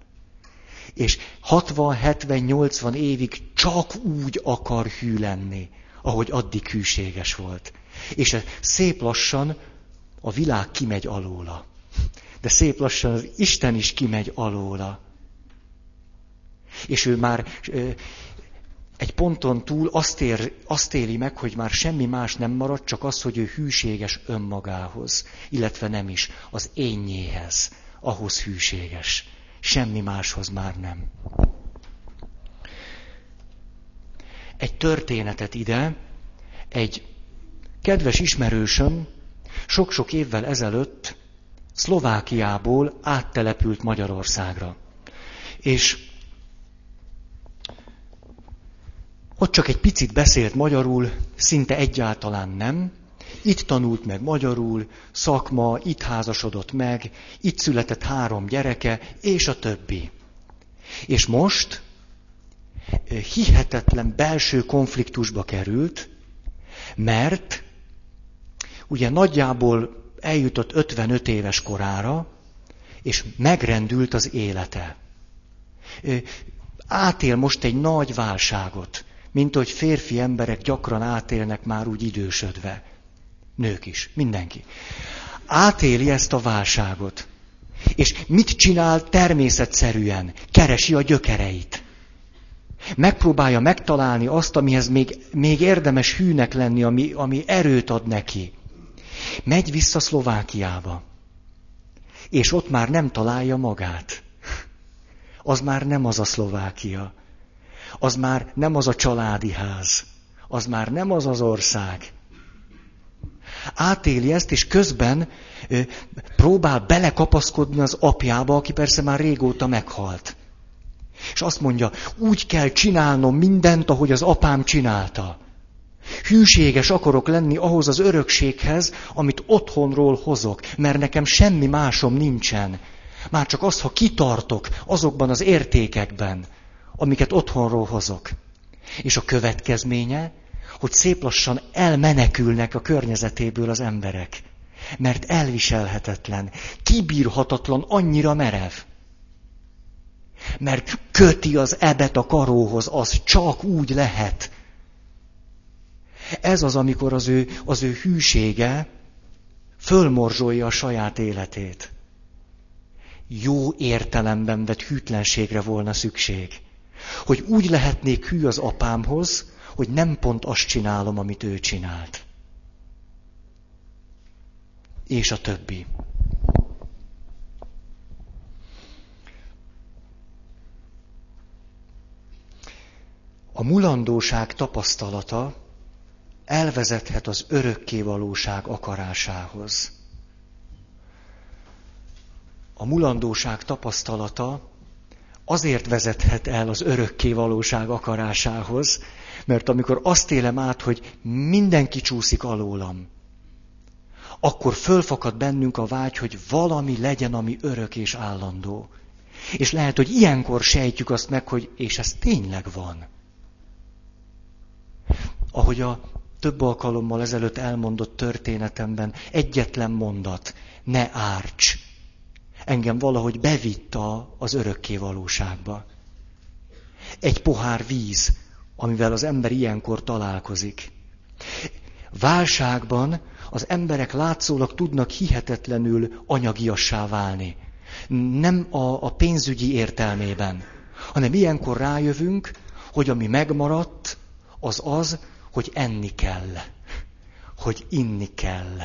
És 60, 70, 80 évig csak úgy akar hű lenni, ahogy addig hűséges volt. És szép lassan a világ kimegy alóla. De szép lassan az Isten is kimegy alóla. És ő már egy ponton túl azt, ér, azt éli meg, hogy már semmi más nem marad, csak az, hogy ő hűséges önmagához, illetve nem is, az énnyéhez, ahhoz hűséges. Semmi máshoz már nem. Egy történetet ide, egy kedves ismerősöm sok-sok évvel ezelőtt Szlovákiából áttelepült Magyarországra. És Ott csak egy picit beszélt magyarul, szinte egyáltalán nem. Itt tanult meg magyarul, szakma, itt házasodott meg, itt született három gyereke, és a többi. És most hihetetlen belső konfliktusba került, mert ugye nagyjából eljutott 55 éves korára, és megrendült az élete. Átél most egy nagy válságot mint hogy férfi emberek gyakran átélnek már úgy idősödve. Nők is, mindenki. Átéli ezt a válságot. És mit csinál természetszerűen? Keresi a gyökereit. Megpróbálja megtalálni azt, amihez még, még érdemes hűnek lenni, ami, ami erőt ad neki. Megy vissza Szlovákiába. És ott már nem találja magát. Az már nem az a Szlovákia az már nem az a családi ház, az már nem az az ország. Átéli ezt, és közben ö, próbál belekapaszkodni az apjába, aki persze már régóta meghalt. És azt mondja, úgy kell csinálnom mindent, ahogy az apám csinálta. Hűséges akarok lenni ahhoz az örökséghez, amit otthonról hozok, mert nekem semmi másom nincsen. Már csak az, ha kitartok azokban az értékekben, amiket otthonról hozok. És a következménye, hogy szép lassan elmenekülnek a környezetéből az emberek. Mert elviselhetetlen, kibírhatatlan, annyira merev. Mert köti az ebet a karóhoz, az csak úgy lehet. Ez az, amikor az ő, az ő hűsége fölmorzsolja a saját életét. Jó értelemben vett hűtlenségre volna szükség. Hogy úgy lehetnék hű az apámhoz, hogy nem pont azt csinálom, amit ő csinált. És a többi. A mulandóság tapasztalata elvezethet az örökkévalóság akarásához. A mulandóság tapasztalata azért vezethet el az örökké valóság akarásához, mert amikor azt élem át, hogy mindenki csúszik alólam, akkor fölfakad bennünk a vágy, hogy valami legyen, ami örök és állandó. És lehet, hogy ilyenkor sejtjük azt meg, hogy és ez tényleg van. Ahogy a több alkalommal ezelőtt elmondott történetemben, egyetlen mondat, ne árts, engem valahogy bevitt az örökké valóságba. Egy pohár víz, amivel az ember ilyenkor találkozik. Válságban az emberek látszólag tudnak hihetetlenül anyagiassá válni. Nem a, a pénzügyi értelmében, hanem ilyenkor rájövünk, hogy ami megmaradt, az az, hogy enni kell, hogy inni kell,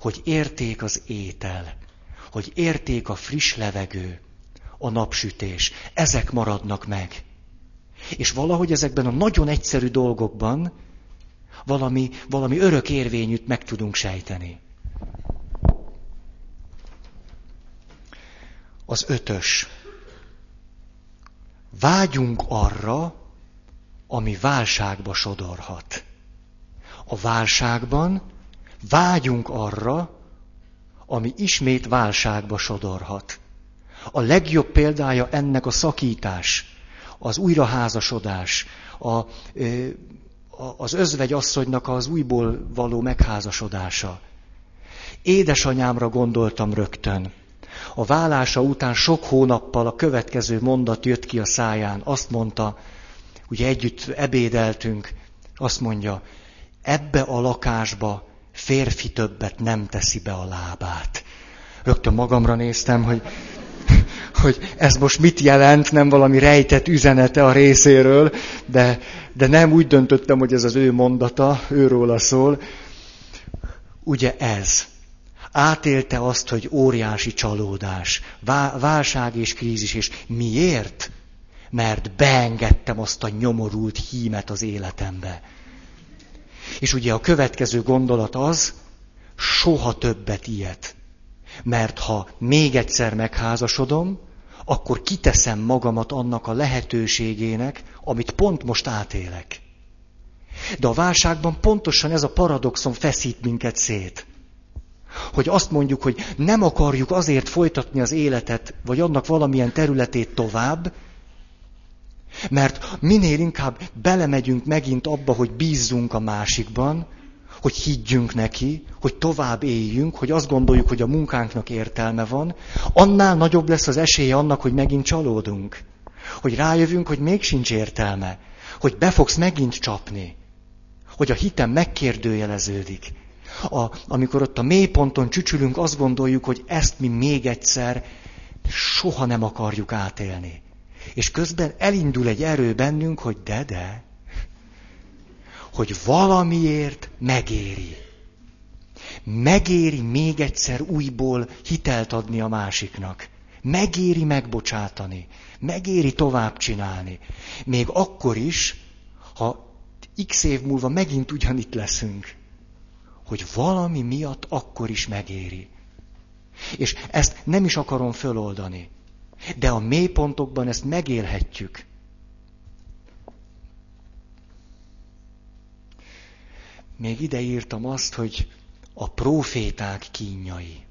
hogy érték az étel, hogy érték a friss levegő, a napsütés. Ezek maradnak meg. És valahogy ezekben a nagyon egyszerű dolgokban valami, valami örök érvényűt meg tudunk sejteni. Az ötös. Vágyunk arra, ami válságba sodorhat. A válságban vágyunk arra, ami ismét válságba sodorhat. A legjobb példája ennek a szakítás, az újraházasodás, a, a, az özvegyasszonynak az újból való megházasodása. Édesanyámra gondoltam rögtön. A vállása után sok hónappal a következő mondat jött ki a száján. Azt mondta, ugye együtt ebédeltünk, azt mondja, ebbe a lakásba férfi többet nem teszi be a lábát. Rögtön magamra néztem, hogy, hogy ez most mit jelent, nem valami rejtett üzenete a részéről, de, de nem úgy döntöttem, hogy ez az ő mondata, őróla szól. Ugye ez átélte azt, hogy óriási csalódás, válság és krízis, és miért? Mert beengedtem azt a nyomorult hímet az életembe. És ugye a következő gondolat az, soha többet ilyet. Mert ha még egyszer megházasodom, akkor kiteszem magamat annak a lehetőségének, amit pont most átélek. De a válságban pontosan ez a paradoxon feszít minket szét. Hogy azt mondjuk, hogy nem akarjuk azért folytatni az életet, vagy annak valamilyen területét tovább, mert minél inkább belemegyünk megint abba, hogy bízzunk a másikban, hogy higgyünk neki, hogy tovább éljünk, hogy azt gondoljuk, hogy a munkánknak értelme van, annál nagyobb lesz az esélye annak, hogy megint csalódunk. Hogy rájövünk, hogy még sincs értelme. Hogy be fogsz megint csapni. Hogy a hitem megkérdőjeleződik. A, amikor ott a mélyponton csücsülünk, azt gondoljuk, hogy ezt mi még egyszer soha nem akarjuk átélni. És közben elindul egy erő bennünk, hogy de-de, hogy valamiért megéri. Megéri még egyszer újból hitelt adni a másiknak. Megéri megbocsátani. Megéri tovább csinálni. Még akkor is, ha x év múlva megint ugyanitt leszünk. Hogy valami miatt akkor is megéri. És ezt nem is akarom föloldani. De a mélypontokban ezt megélhetjük. Még ide írtam azt, hogy a proféták kínjai.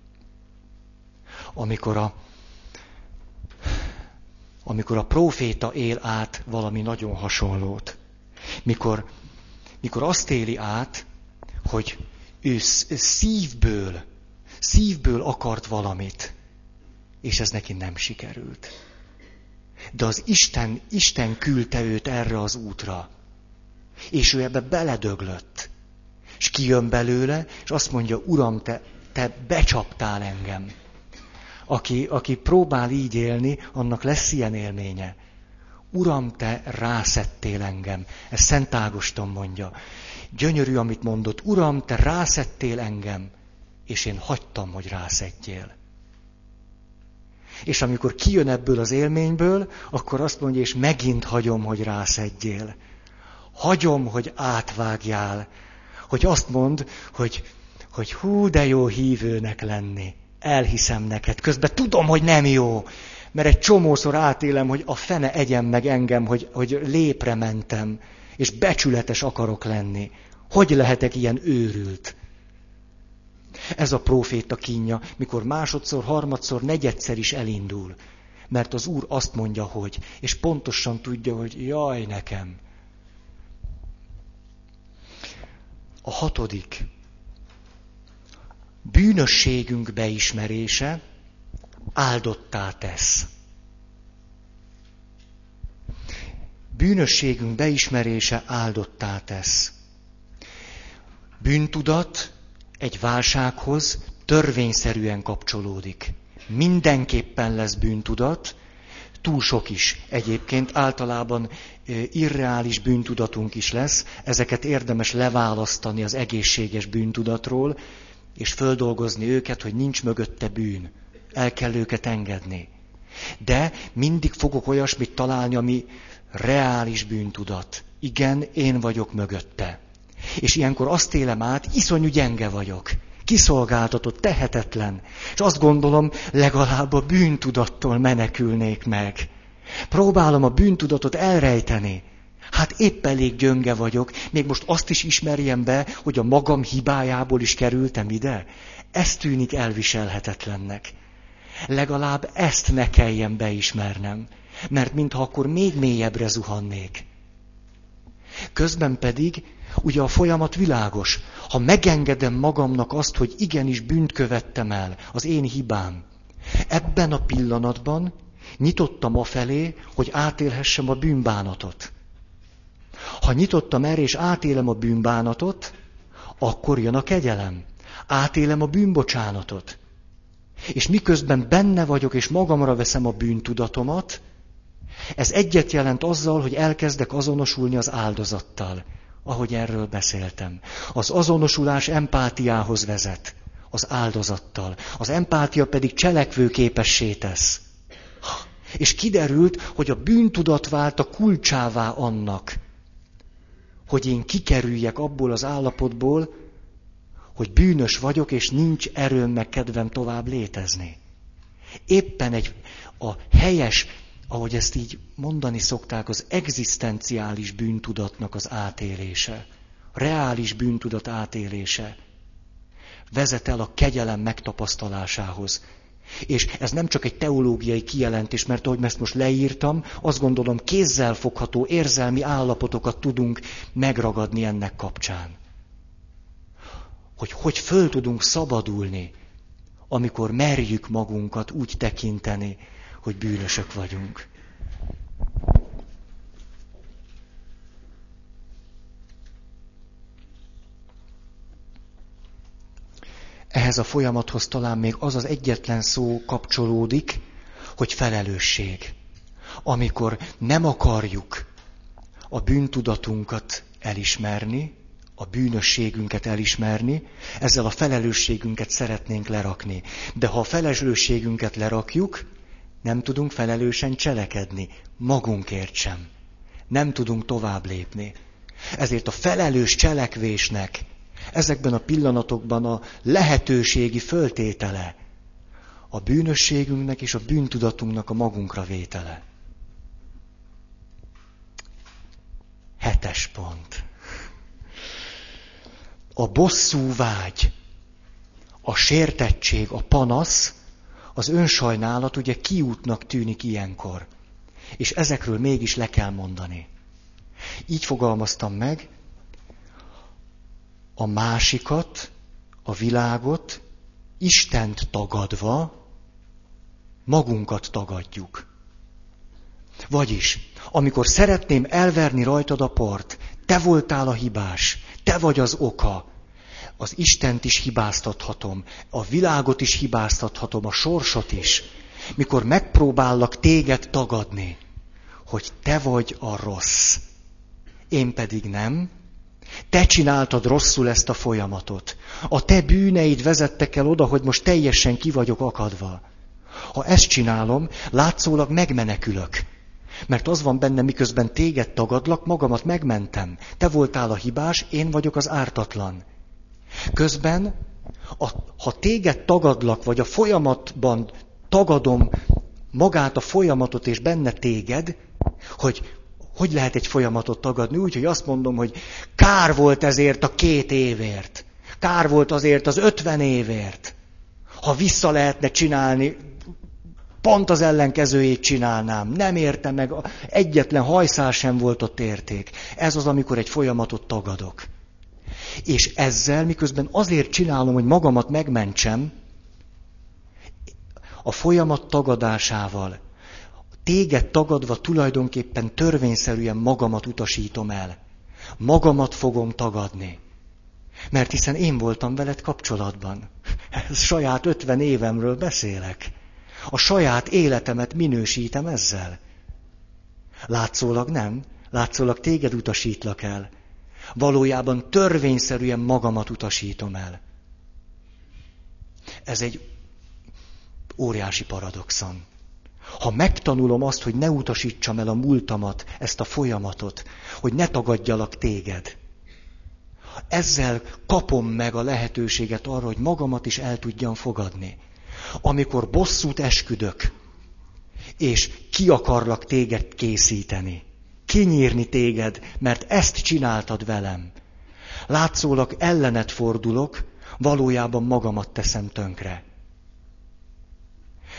Amikor a, amikor a proféta él át valami nagyon hasonlót. Mikor, mikor azt éli át, hogy ő szívből, szívből akart valamit és ez neki nem sikerült. De az Isten, Isten küldte őt erre az útra. És ő ebbe beledöglött. És kijön belőle, és azt mondja, Uram, te, te becsaptál engem. Aki, aki próbál így élni, annak lesz ilyen élménye. Uram, te rászettél engem. Ez Szent Ágoston mondja. Gyönyörű, amit mondott. Uram, te rászettél engem, és én hagytam, hogy rászedjél. És amikor kijön ebből az élményből, akkor azt mondja, és megint hagyom, hogy rászedjél. Hagyom, hogy átvágjál. Hogy azt mond, hogy, hogy hú, de jó hívőnek lenni. Elhiszem neked. Közben tudom, hogy nem jó. Mert egy csomószor átélem, hogy a fene egyen meg engem, hogy, hogy lépre mentem, és becsületes akarok lenni. Hogy lehetek ilyen őrült? Ez a proféta kínja, mikor másodszor, harmadszor, negyedszer is elindul. Mert az Úr azt mondja, hogy, és pontosan tudja, hogy jaj nekem. A hatodik. Bűnösségünk beismerése áldottá tesz. Bűnösségünk beismerése áldottá tesz. Bűntudat egy válsághoz törvényszerűen kapcsolódik. Mindenképpen lesz bűntudat, túl sok is egyébként, általában irreális bűntudatunk is lesz, ezeket érdemes leválasztani az egészséges bűntudatról, és földolgozni őket, hogy nincs mögötte bűn. El kell őket engedni. De mindig fogok olyasmit találni, ami reális bűntudat. Igen, én vagyok mögötte. És ilyenkor azt élem át, iszonyú gyenge vagyok. kiszolgáltatott, tehetetlen. És azt gondolom, legalább a bűntudattól menekülnék meg. Próbálom a bűntudatot elrejteni. Hát épp elég gyönge vagyok, még most azt is ismerjem be, hogy a magam hibájából is kerültem ide. Ez tűnik elviselhetetlennek. Legalább ezt ne kelljen beismernem, mert mintha akkor még mélyebbre zuhannék. Közben pedig, ugye a folyamat világos, ha megengedem magamnak azt, hogy igenis bűnt követtem el, az én hibám, ebben a pillanatban nyitottam afelé, hogy átélhessem a bűnbánatot. Ha nyitottam erre és átélem a bűnbánatot, akkor jön a kegyelem. Átélem a bűnbocsánatot. És miközben benne vagyok, és magamra veszem a bűntudatomat, ez egyet jelent azzal, hogy elkezdek azonosulni az áldozattal, ahogy erről beszéltem. Az azonosulás empátiához vezet, az áldozattal. Az empátia pedig cselekvő képessé tesz. És kiderült, hogy a bűntudat vált a kulcsává annak, hogy én kikerüljek abból az állapotból, hogy bűnös vagyok, és nincs erőm meg kedvem tovább létezni. Éppen egy a helyes, ahogy ezt így mondani szokták, az egzisztenciális bűntudatnak az átélése, reális bűntudat átélése vezet el a kegyelem megtapasztalásához. És ez nem csak egy teológiai kijelentés, mert ahogy ezt most leírtam, azt gondolom kézzel fogható érzelmi állapotokat tudunk megragadni ennek kapcsán. Hogy hogy föl tudunk szabadulni, amikor merjük magunkat úgy tekinteni, hogy bűnösök vagyunk. Ehhez a folyamathoz talán még az az egyetlen szó kapcsolódik, hogy felelősség. Amikor nem akarjuk a bűntudatunkat elismerni, a bűnösségünket elismerni, ezzel a felelősségünket szeretnénk lerakni. De ha a felelősségünket lerakjuk, nem tudunk felelősen cselekedni, magunkért sem. Nem tudunk tovább lépni. Ezért a felelős cselekvésnek ezekben a pillanatokban a lehetőségi föltétele a bűnösségünknek és a bűntudatunknak a magunkra vétele. Hetes pont. A bosszú vágy, a sértettség, a panasz, az önsajnálat ugye kiútnak tűnik ilyenkor. És ezekről mégis le kell mondani. Így fogalmaztam meg, a másikat, a világot, Istent tagadva, magunkat tagadjuk. Vagyis, amikor szeretném elverni rajtad a port, te voltál a hibás, te vagy az oka, az Istent is hibáztathatom, a világot is hibáztathatom, a sorsot is. Mikor megpróbállak téged tagadni, hogy te vagy a rossz, én pedig nem, te csináltad rosszul ezt a folyamatot. A te bűneid vezettek el oda, hogy most teljesen ki vagyok akadva. Ha ezt csinálom, látszólag megmenekülök. Mert az van benne, miközben téged tagadlak, magamat megmentem. Te voltál a hibás, én vagyok az ártatlan. Közben, a, ha téged tagadlak, vagy a folyamatban tagadom magát a folyamatot és benne téged, hogy hogy lehet egy folyamatot tagadni? Úgy, hogy azt mondom, hogy kár volt ezért a két évért. Kár volt azért az ötven évért. Ha vissza lehetne csinálni, pont az ellenkezőjét csinálnám. Nem érte meg, egyetlen hajszál sem volt ott érték. Ez az, amikor egy folyamatot tagadok. És ezzel, miközben azért csinálom, hogy magamat megmentsem, a folyamat tagadásával téged tagadva tulajdonképpen törvényszerűen magamat utasítom el. Magamat fogom tagadni. Mert hiszen én voltam veled kapcsolatban. Ez saját ötven évemről beszélek. A saját életemet minősítem ezzel. Látszólag nem. Látszólag téged utasítlak el. Valójában törvényszerűen magamat utasítom el. Ez egy óriási paradoxon. Ha megtanulom azt, hogy ne utasítsam el a múltamat, ezt a folyamatot, hogy ne tagadjalak téged, Ezzel kapom meg a lehetőséget arra, hogy magamat is el tudjam fogadni. Amikor bosszút esküdök, és ki akarlak téged készíteni, kinyírni téged, mert ezt csináltad velem. Látszólag ellenet fordulok, valójában magamat teszem tönkre.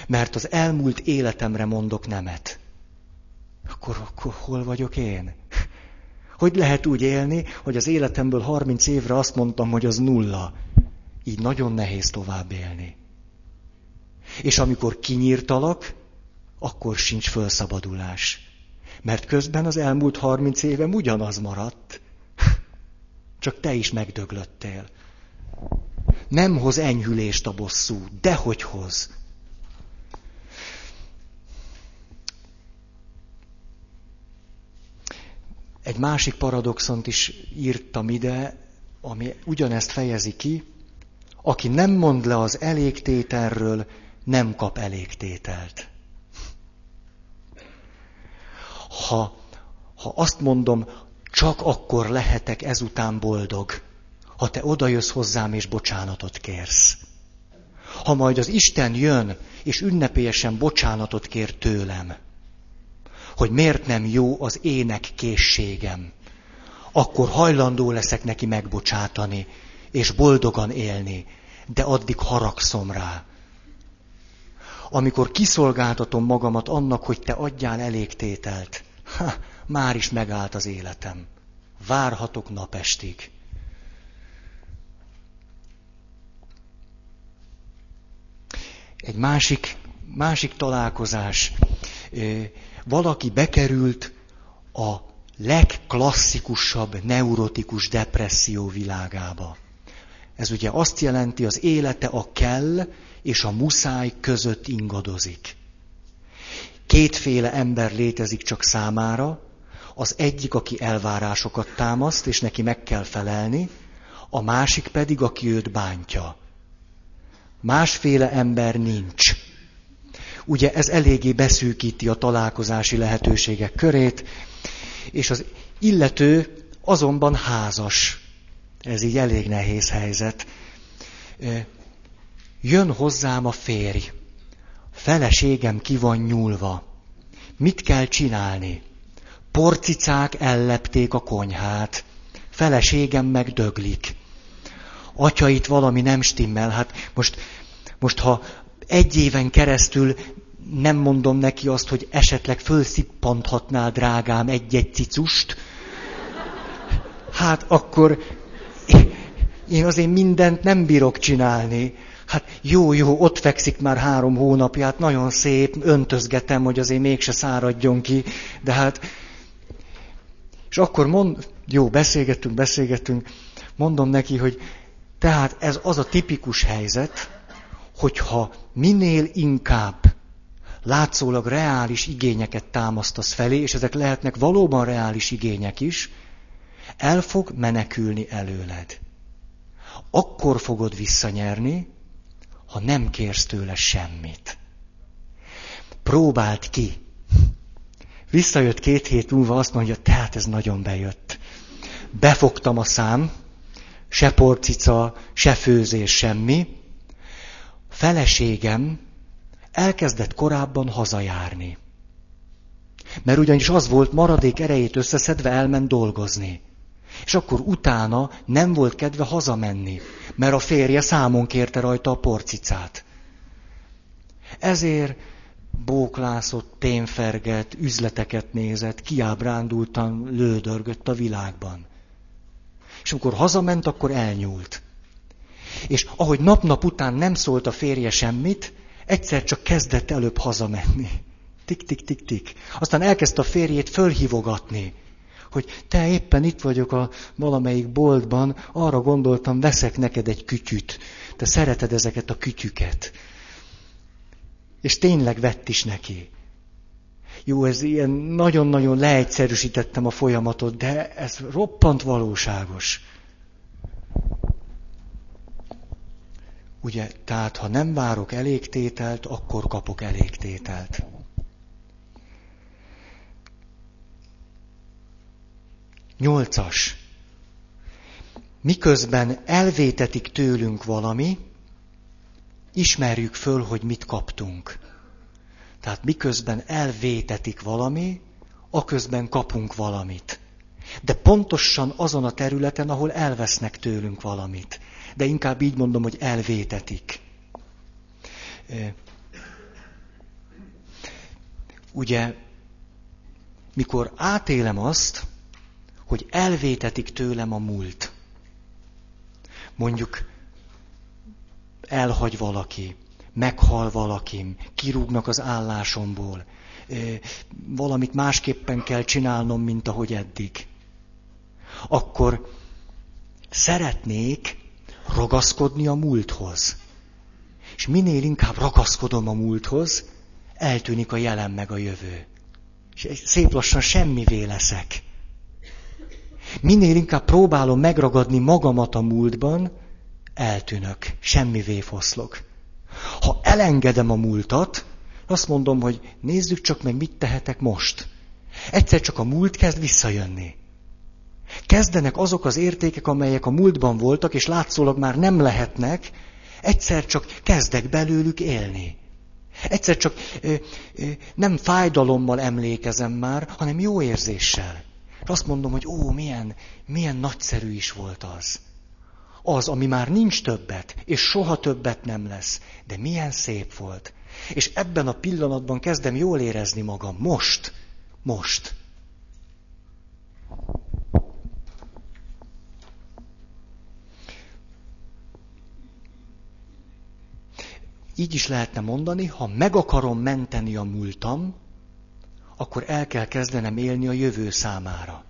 Mert az elmúlt életemre mondok nemet. Akkor, akkor hol vagyok én? Hogy lehet úgy élni, hogy az életemből 30 évre azt mondtam, hogy az nulla. Így nagyon nehéz tovább élni. És amikor kinyírtalak, akkor sincs fölszabadulás. Mert közben az elmúlt 30 évem ugyanaz maradt. Csak te is megdöglöttél. Nem hoz enyhülést a bosszú, de hogy hoz. Egy másik paradoxont is írtam ide, ami ugyanezt fejezi ki. Aki nem mond le az elégtételről, nem kap elégtételt. Ha, ha azt mondom, csak akkor lehetek ezután boldog, ha te odajössz hozzám és bocsánatot kérsz. Ha majd az Isten jön, és ünnepélyesen bocsánatot kér tőlem, hogy miért nem jó az ének készségem, akkor hajlandó leszek neki megbocsátani, és boldogan élni, de addig haragszom rá. Amikor kiszolgáltatom magamat annak, hogy te adjál elégtételt, ha, már is megállt az életem. Várhatok napestig. Egy másik, másik találkozás. Valaki bekerült a legklasszikusabb neurotikus depresszió világába. Ez ugye azt jelenti, az élete a kell és a muszáj között ingadozik. Kétféle ember létezik csak számára, az egyik, aki elvárásokat támaszt, és neki meg kell felelni, a másik pedig, aki őt bántja. Másféle ember nincs. Ugye ez eléggé beszűkíti a találkozási lehetőségek körét, és az illető azonban házas. Ez így elég nehéz helyzet. Jön hozzám a férj. Feleségem ki van nyúlva. Mit kell csinálni? Porcicák ellepték a konyhát. Feleségem meg döglik. Atya, itt valami nem stimmel. Hát most, most ha egy éven keresztül nem mondom neki azt, hogy esetleg fölszippanthatnál, drágám, egy-egy cicust, hát akkor én azért mindent nem bírok csinálni. Hát jó, jó, ott fekszik már három hónapját, nagyon szép, öntözgetem, hogy azért mégse száradjon ki, de hát... És akkor mond, jó, beszélgettünk, beszélgettünk, mondom neki, hogy tehát ez az a tipikus helyzet, hogyha minél inkább látszólag reális igényeket támasztasz felé, és ezek lehetnek valóban reális igények is, el fog menekülni előled. Akkor fogod visszanyerni, ha nem kérsz tőle semmit. Próbált ki. Visszajött két hét múlva, azt mondja, tehát ez nagyon bejött. Befogtam a szám, se porcica, se főzés, semmi. Feleségem elkezdett korábban hazajárni. Mert ugyanis az volt, maradék erejét összeszedve elment dolgozni. És akkor utána nem volt kedve hazamenni, mert a férje számon kérte rajta a porcicát. Ezért bóklászott, témferget, üzleteket nézett, kiábrándultan lődörgött a világban. És amikor hazament, akkor elnyúlt. És ahogy nap-nap után nem szólt a férje semmit, egyszer csak kezdett előbb hazamenni. Tik-tik-tik-tik. Aztán elkezdte a férjét fölhívogatni hogy te éppen itt vagyok a valamelyik boltban, arra gondoltam, veszek neked egy kütyüt. Te szereted ezeket a kütyüket. És tényleg vett is neki. Jó, ez ilyen nagyon-nagyon leegyszerűsítettem a folyamatot, de ez roppant valóságos. Ugye, tehát ha nem várok elégtételt, akkor kapok elégtételt. Nyolcas. miközben elvétetik tőlünk valami, ismerjük föl, hogy mit kaptunk. Tehát miközben elvétetik valami, aközben kapunk valamit. De pontosan azon a területen, ahol elvesznek tőlünk valamit. De inkább így mondom, hogy elvétetik. Ugye, mikor átélem azt, hogy elvétetik tőlem a múlt. Mondjuk elhagy valaki, meghal valakim, kirúgnak az állásomból, valamit másképpen kell csinálnom, mint ahogy eddig. Akkor szeretnék ragaszkodni a múlthoz. És minél inkább ragaszkodom a múlthoz, eltűnik a jelen meg a jövő. És szép lassan semmivé leszek. Minél inkább próbálom megragadni magamat a múltban, eltűnök, semmivé foszlok. Ha elengedem a múltat, azt mondom, hogy nézzük csak meg, mit tehetek most. Egyszer csak a múlt kezd visszajönni. Kezdenek azok az értékek, amelyek a múltban voltak, és látszólag már nem lehetnek, egyszer csak kezdek belőlük élni. Egyszer csak ö, ö, nem fájdalommal emlékezem már, hanem jó érzéssel. És azt mondom, hogy ó, milyen, milyen nagyszerű is volt az. Az, ami már nincs többet, és soha többet nem lesz, de milyen szép volt. És ebben a pillanatban kezdem jól érezni magam. Most. Most. Így is lehetne mondani, ha meg akarom menteni a múltam, akkor el kell kezdenem élni a jövő számára.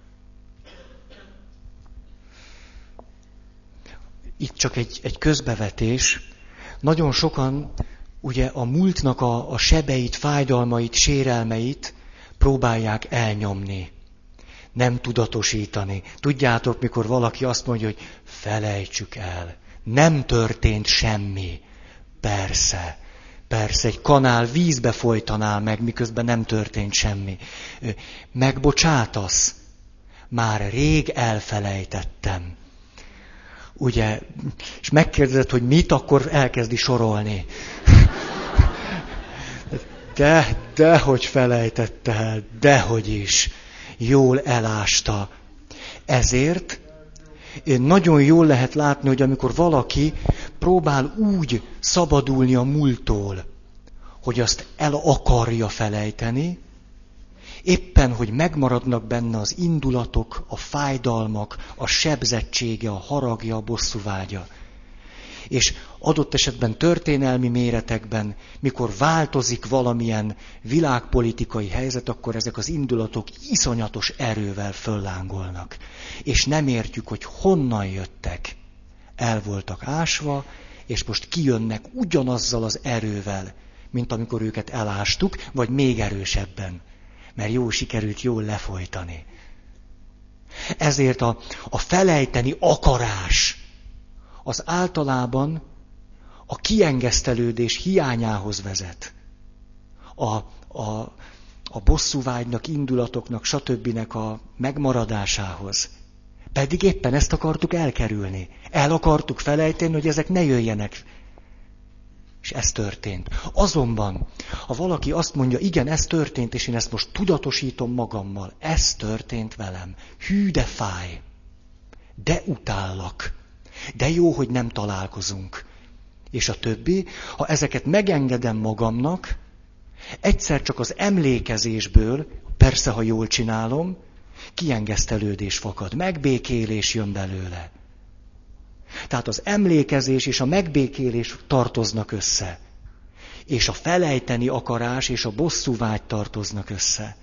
Itt csak egy, egy közbevetés. Nagyon sokan ugye a múltnak a, a sebeit, fájdalmait, sérelmeit próbálják elnyomni, nem tudatosítani. Tudjátok, mikor valaki azt mondja, hogy felejtsük el, nem történt semmi. Persze, persze, egy kanál vízbe folytanál meg, miközben nem történt semmi. Megbocsátasz? Már rég elfelejtettem. Ugye, és megkérdezed, hogy mit, akkor elkezdi sorolni. De, dehogy felejtette el, dehogy is. Jól elásta. Ezért nagyon jól lehet látni, hogy amikor valaki próbál úgy szabadulni a múltól, hogy azt el akarja felejteni, éppen, hogy megmaradnak benne az indulatok, a fájdalmak, a sebzettsége, a haragja, a bosszúvágya. És adott esetben történelmi méretekben, mikor változik valamilyen világpolitikai helyzet, akkor ezek az indulatok iszonyatos erővel föllángolnak. És nem értjük, hogy honnan jöttek. El voltak ásva, és most kijönnek ugyanazzal az erővel, mint amikor őket elástuk, vagy még erősebben, mert jó sikerült jól lefolytani. Ezért a, a felejteni akarás az általában a kiengesztelődés hiányához vezet. A, a, a bosszúvágynak, indulatoknak, stb. a megmaradásához. Pedig éppen ezt akartuk elkerülni. El akartuk felejteni, hogy ezek ne jöjjenek. És ez történt. Azonban, ha valaki azt mondja, igen, ez történt, és én ezt most tudatosítom magammal, ez történt velem. Hű, de fáj. De utállak. De jó, hogy nem találkozunk. És a többi, ha ezeket megengedem magamnak, egyszer csak az emlékezésből, persze, ha jól csinálom, kiengesztelődés fakad, megbékélés jön belőle. Tehát az emlékezés és a megbékélés tartoznak össze. És a felejteni akarás és a bosszú vágy tartoznak össze.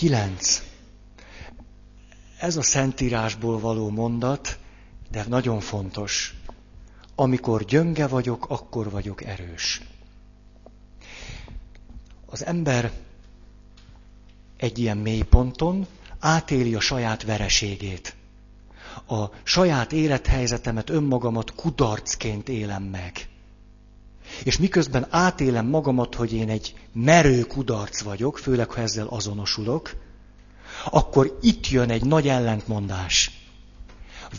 Kilenc. Ez a Szentírásból való mondat, de nagyon fontos. Amikor gyönge vagyok, akkor vagyok erős. Az ember egy ilyen mélyponton átéli a saját vereségét. A saját élethelyzetemet, önmagamat kudarcként élem meg. És miközben átélem magamat, hogy én egy merő kudarc vagyok, főleg ha ezzel azonosulok, akkor itt jön egy nagy ellentmondás.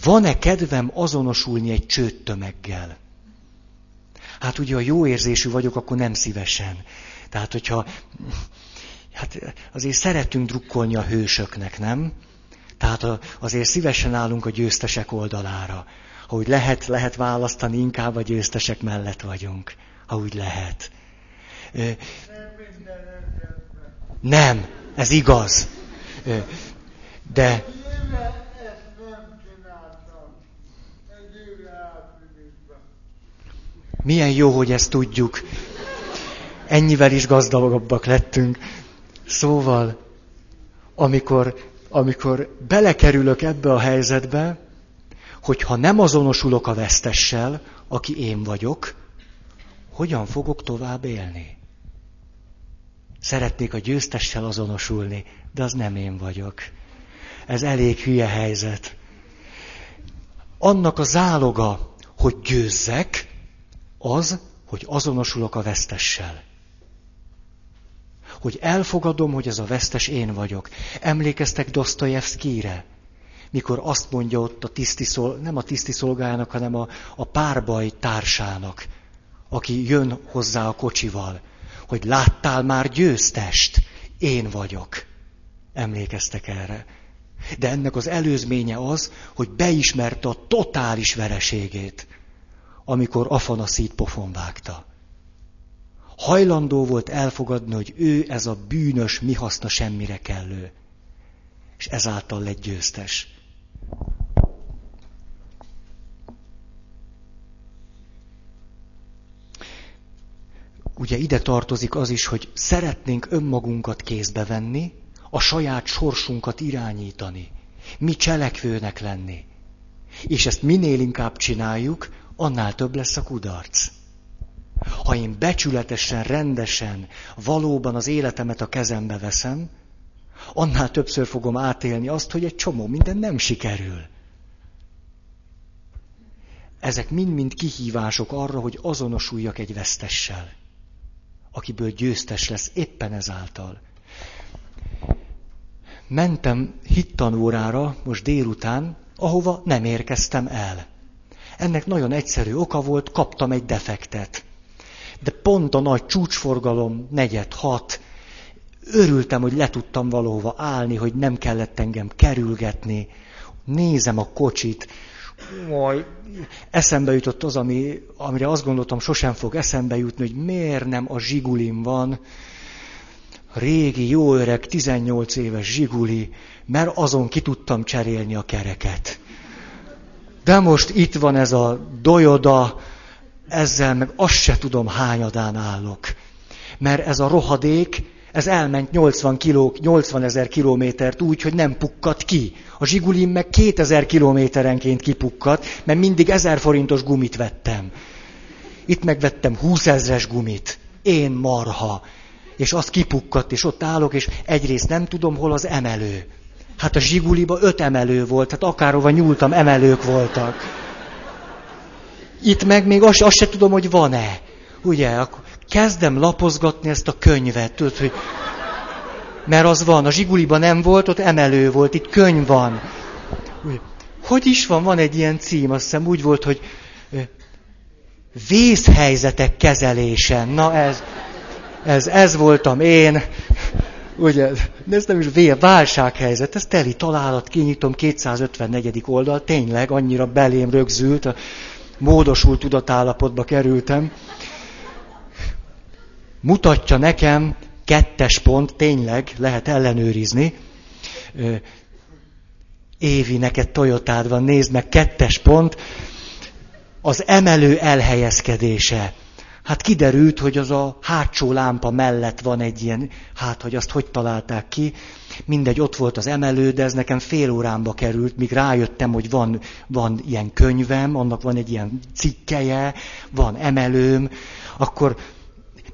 Van-e kedvem azonosulni egy csőttömeggel? Hát ugye, ha jó érzésű vagyok, akkor nem szívesen. Tehát, hogyha hát azért szeretünk drukkolni a hősöknek, nem? Tehát azért szívesen állunk a győztesek oldalára. Ha úgy lehet, lehet választani, inkább a győztesek mellett vagyunk. Ha úgy lehet. Nem, ez igaz. De milyen jó, hogy ezt tudjuk. Ennyivel is gazdagabbak lettünk. Szóval, amikor, amikor belekerülök ebbe a helyzetbe, hogyha nem azonosulok a vesztessel, aki én vagyok, hogyan fogok tovább élni? Szeretnék a győztessel azonosulni, de az nem én vagyok. Ez elég hülye helyzet. Annak a záloga, hogy győzzek, az, hogy azonosulok a vesztessel hogy elfogadom, hogy ez a vesztes én vagyok. Emlékeztek Dostoyevskire? Mikor azt mondja ott a tiszti szol, nem a tiszti szolgájának, hanem a, a párbaj társának, aki jön hozzá a kocsival, hogy láttál már győztest, én vagyok. Emlékeztek erre? De ennek az előzménye az, hogy beismerte a totális vereségét, amikor Afanaszít pofon vágta hajlandó volt elfogadni, hogy ő ez a bűnös, mi haszna semmire kellő. És ezáltal lett győztes. Ugye ide tartozik az is, hogy szeretnénk önmagunkat kézbe venni, a saját sorsunkat irányítani, mi cselekvőnek lenni. És ezt minél inkább csináljuk, annál több lesz a kudarc. Ha én becsületesen, rendesen, valóban az életemet a kezembe veszem, annál többször fogom átélni azt, hogy egy csomó minden nem sikerül. Ezek mind-mind kihívások arra, hogy azonosuljak egy vesztessel, akiből győztes lesz éppen ezáltal. Mentem hittanórára most délután, ahova nem érkeztem el. Ennek nagyon egyszerű oka volt, kaptam egy defektet de pont a nagy csúcsforgalom, negyed, hat, örültem, hogy le tudtam valahova állni, hogy nem kellett engem kerülgetni. Nézem a kocsit, majd eszembe jutott az, ami, amire azt gondoltam, sosem fog eszembe jutni, hogy miért nem a zsigulim van, régi, jó öreg, 18 éves zsiguli, mert azon ki tudtam cserélni a kereket. De most itt van ez a dojoda, ezzel meg azt se tudom, hányadán állok. Mert ez a rohadék, ez elment 80, kiló, 80 ezer kilométert úgy, hogy nem pukkat ki. A zsigulim meg 2000 kilométerenként kipukkat, mert mindig 1000 forintos gumit vettem. Itt megvettem 20 ezres gumit. Én marha. És az kipukkadt, és ott állok, és egyrészt nem tudom, hol az emelő. Hát a zsiguliba öt emelő volt, hát akárhova nyúltam, emelők voltak. Itt meg még azt, azt se tudom, hogy van-e. Ugye, akkor kezdem lapozgatni ezt a könyvet, tudod, hogy... Mert az van, a zsiguliban nem volt, ott emelő volt, itt könyv van. Hogy is van, van egy ilyen cím, azt hiszem úgy volt, hogy vészhelyzetek kezelése. Na ez, ez, ez voltam én. Ugye, ez nem is vé, válsághelyzet, ez teli találat, kinyitom, 254. oldal, tényleg annyira belém rögzült, a módosult tudatállapotba kerültem, mutatja nekem kettes pont, tényleg lehet ellenőrizni. Évi, neked Toyotád van, nézd meg, kettes pont, az emelő elhelyezkedése. Hát kiderült, hogy az a hátsó lámpa mellett van egy ilyen, hát hogy azt hogy találták ki. Mindegy, ott volt az emelő, de ez nekem fél órámba került, míg rájöttem, hogy van, van ilyen könyvem, annak van egy ilyen cikkeje, van emelőm, akkor,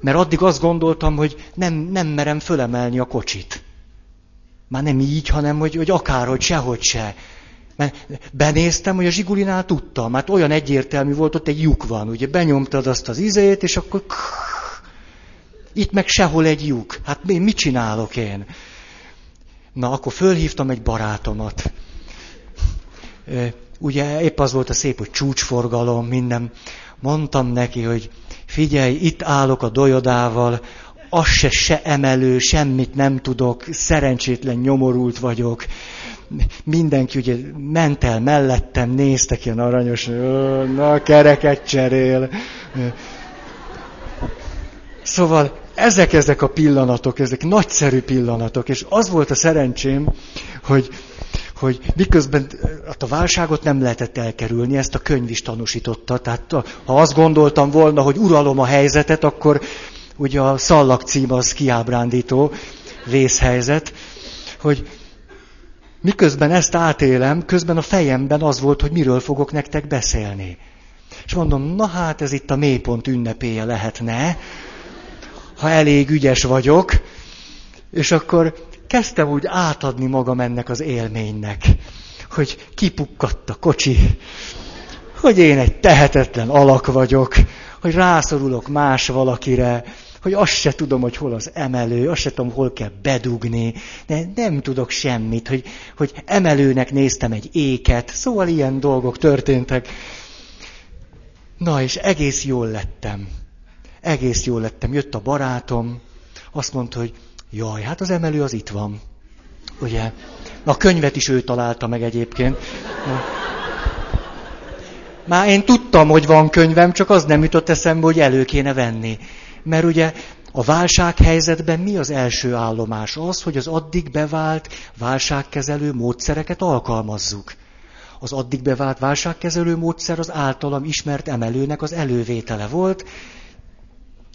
mert addig azt gondoltam, hogy nem, nem merem fölemelni a kocsit. Már nem így, hanem hogy, hogy akárhogy, sehogy se. Mert benéztem, hogy a zsigulinál tudtam, mert olyan egyértelmű volt, ott egy lyuk van, ugye benyomtad azt az izét, és akkor itt meg sehol egy lyuk. Hát mi, mit csinálok én? Na, akkor fölhívtam egy barátomat. Ugye épp az volt a szép, hogy csúcsforgalom, minden. Mondtam neki, hogy figyelj, itt állok a dolyodával, az se, se emelő, semmit nem tudok, szerencsétlen nyomorult vagyok. Mindenki ugye ment el mellettem, néztek ilyen aranyos, na kereket cserél. Szóval ezek ezek a pillanatok, ezek nagyszerű pillanatok, és az volt a szerencsém, hogy, hogy miközben hát a válságot nem lehetett elkerülni, ezt a könyv is tanúsította. Tehát ha azt gondoltam volna, hogy uralom a helyzetet, akkor ugye a szallag cím az kiábrándító vészhelyzet, hogy miközben ezt átélem, közben a fejemben az volt, hogy miről fogok nektek beszélni. És mondom, na hát ez itt a mélypont ünnepéje lehetne, ha elég ügyes vagyok, és akkor kezdtem úgy átadni magam ennek az élménynek, hogy kipukkadt a kocsi, hogy én egy tehetetlen alak vagyok, hogy rászorulok más valakire, hogy azt se tudom, hogy hol az emelő, azt se tudom, hol kell bedugni, de nem tudok semmit, hogy, hogy emelőnek néztem egy éket, szóval ilyen dolgok történtek. Na, és egész jól lettem. Egész jól lettem. Jött a barátom, azt mondta, hogy jaj, hát az emelő az itt van. Ugye? Na, a könyvet is ő találta meg egyébként. Már én tudtam, hogy van könyvem, csak az nem jutott eszembe, hogy elő kéne venni. Mert ugye a válsághelyzetben mi az első állomás? Az, hogy az addig bevált válságkezelő módszereket alkalmazzuk. Az addig bevált válságkezelő módszer az általam ismert emelőnek az elővétele volt,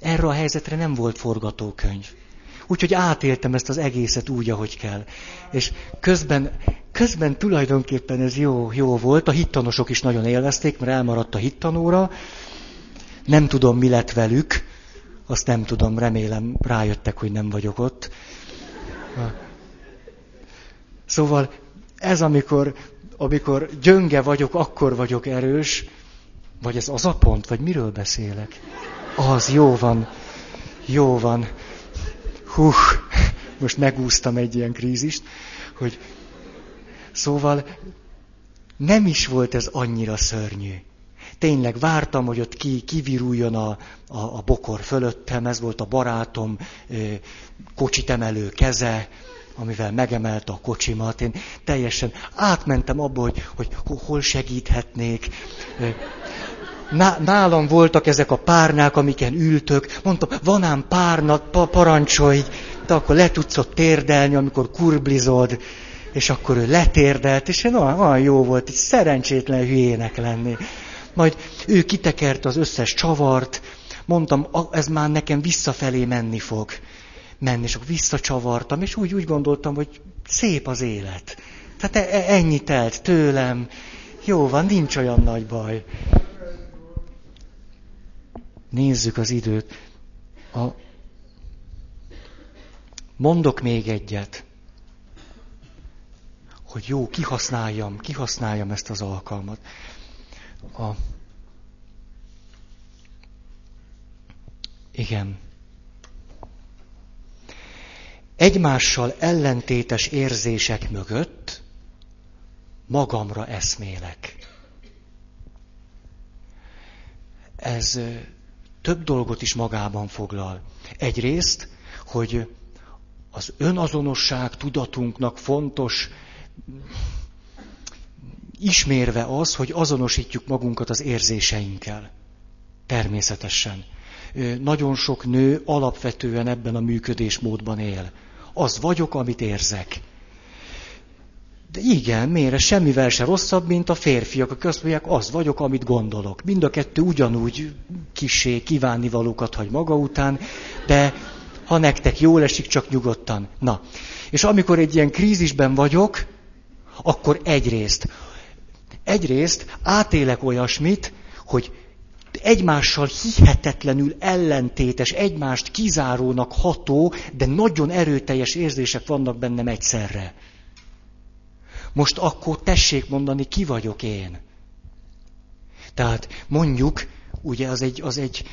erre a helyzetre nem volt forgatókönyv. Úgyhogy átéltem ezt az egészet úgy, ahogy kell. És közben, közben tulajdonképpen ez jó, jó volt. A hittanosok is nagyon élvezték, mert elmaradt a hittanóra. Nem tudom, mi lett velük. Azt nem tudom, remélem rájöttek, hogy nem vagyok ott. Szóval ez, amikor, amikor gyönge vagyok, akkor vagyok erős, vagy ez az a pont, vagy miről beszélek? Az, jó van, jó van. Hú, most megúztam egy ilyen krízist, hogy szóval nem is volt ez annyira szörnyű. Tényleg vártam, hogy ott ki, kiviruljon a, a, a bokor fölöttem, ez volt a barátom kocsit emelő keze, amivel megemelte a kocsimat. Én teljesen átmentem abba, hogy, hogy hol segíthetnék nálam voltak ezek a párnák, amiken ültök. Mondtam, van ám párna, pa, parancsolj, de akkor le tudsz ott térdelni, amikor kurblizod. És akkor ő letérdelt, és én olyan, olyan jó volt, egy szerencsétlen hülyének lenni. Majd ő kitekert az összes csavart, mondtam, ez már nekem visszafelé menni fog. Menni, és akkor visszacsavartam, és úgy, úgy gondoltam, hogy szép az élet. Tehát e, e, ennyi telt tőlem, jó van, nincs olyan nagy baj. Nézzük az időt. A... Mondok még egyet, hogy jó, kihasználjam, kihasználjam ezt az alkalmat. A... Igen. Egymással ellentétes érzések mögött magamra eszmélek. Ez több dolgot is magában foglal. Egyrészt, hogy az önazonosság tudatunknak fontos ismérve az, hogy azonosítjuk magunkat az érzéseinkkel. Természetesen. Nagyon sok nő alapvetően ebben a működésmódban él. Az vagyok, amit érzek. De igen, miért? semmivel se rosszabb, mint a férfiak, akik azt mondják, az vagyok, amit gondolok. Mind a kettő ugyanúgy kisé valókat hagy maga után, de ha nektek jól esik, csak nyugodtan. Na, és amikor egy ilyen krízisben vagyok, akkor egyrészt, egyrészt átélek olyasmit, hogy egymással hihetetlenül ellentétes, egymást kizárónak ható, de nagyon erőteljes érzések vannak bennem egyszerre. Most akkor tessék mondani, ki vagyok én. Tehát mondjuk, ugye az egy, az egy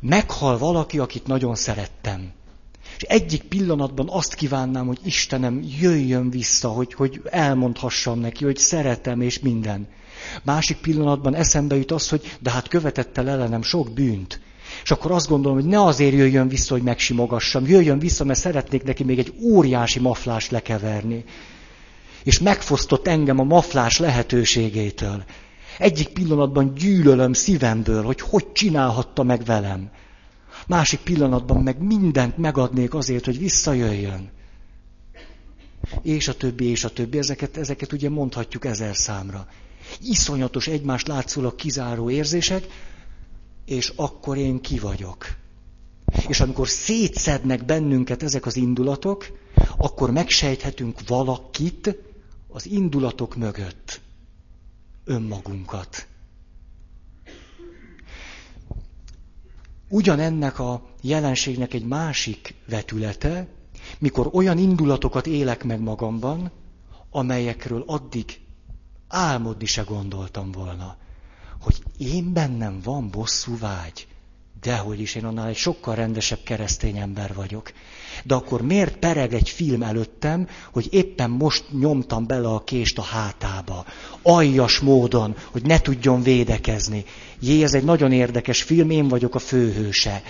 meghal valaki, akit nagyon szerettem. És egyik pillanatban azt kívánnám, hogy Istenem, jöjjön vissza, hogy, hogy elmondhassam neki, hogy szeretem és minden. Másik pillanatban eszembe jut az, hogy de hát követett el ellenem sok bűnt. És akkor azt gondolom, hogy ne azért jöjjön vissza, hogy megsimogassam, jöjjön vissza, mert szeretnék neki még egy óriási maflást lekeverni. És megfosztott engem a maflás lehetőségétől. Egyik pillanatban gyűlölöm szívemből, hogy hogy csinálhatta meg velem. Másik pillanatban meg mindent megadnék azért, hogy visszajöjjön. És a többi, és a többi. Ezeket, ezeket ugye mondhatjuk ezer számra. Iszonyatos egymást látszólag kizáró érzések, és akkor én ki vagyok. És amikor szétszednek bennünket ezek az indulatok, akkor megsejthetünk valakit az indulatok mögött. Önmagunkat. Ugyanennek a jelenségnek egy másik vetülete, mikor olyan indulatokat élek meg magamban, amelyekről addig álmodni se gondoltam volna, hogy én bennem van bosszú vágy. Dehogy is, én annál egy sokkal rendesebb keresztény ember vagyok. De akkor miért pereg egy film előttem, hogy éppen most nyomtam bele a kést a hátába? Aljas módon, hogy ne tudjon védekezni. Jé, ez egy nagyon érdekes film, én vagyok a főhőse.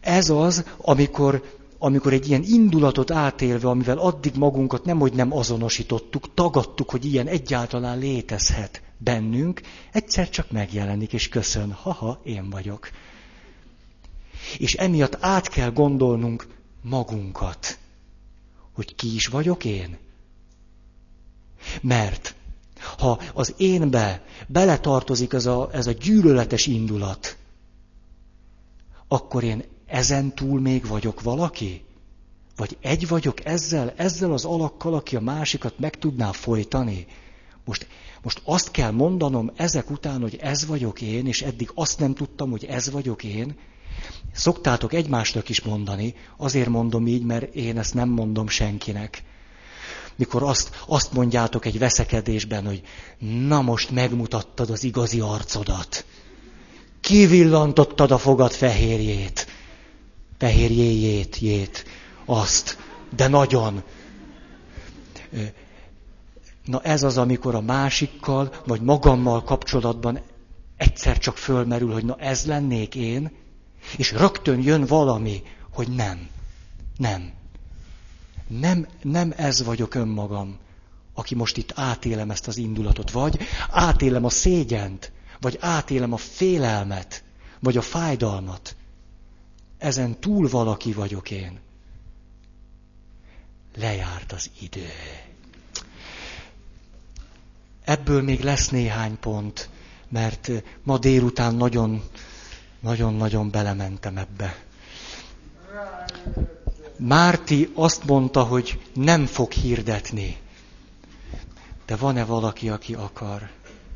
Ez az, amikor, amikor egy ilyen indulatot átélve, amivel addig magunkat nem, hogy nem azonosítottuk, tagadtuk, hogy ilyen egyáltalán létezhet bennünk, egyszer csak megjelenik, és köszön, haha, én vagyok. És emiatt át kell gondolnunk magunkat, hogy ki is vagyok én. Mert ha az énbe beletartozik ez a, ez a gyűlöletes indulat, akkor én ezen túl még vagyok valaki? Vagy egy vagyok ezzel, ezzel az alakkal, aki a másikat meg tudná folytani? Most, most azt kell mondanom ezek után, hogy ez vagyok én, és eddig azt nem tudtam, hogy ez vagyok én. Szoktátok egymásnak is mondani, azért mondom így, mert én ezt nem mondom senkinek. Mikor azt, azt mondjátok egy veszekedésben, hogy na most megmutattad az igazi arcodat. Kivillantottad a fogad fehérjét. Fehérjéjét, jét, azt. De nagyon. Na ez az, amikor a másikkal, vagy magammal kapcsolatban egyszer csak fölmerül, hogy na ez lennék én, és rögtön jön valami, hogy nem, nem. Nem, nem ez vagyok önmagam, aki most itt átélem ezt az indulatot, vagy átélem a szégyent, vagy átélem a félelmet, vagy a fájdalmat. Ezen túl valaki vagyok én. Lejárt az idő. Ebből még lesz néhány pont, mert ma délután nagyon, nagyon-nagyon belementem ebbe. Márti azt mondta, hogy nem fog hirdetni. De van-e valaki, aki akar?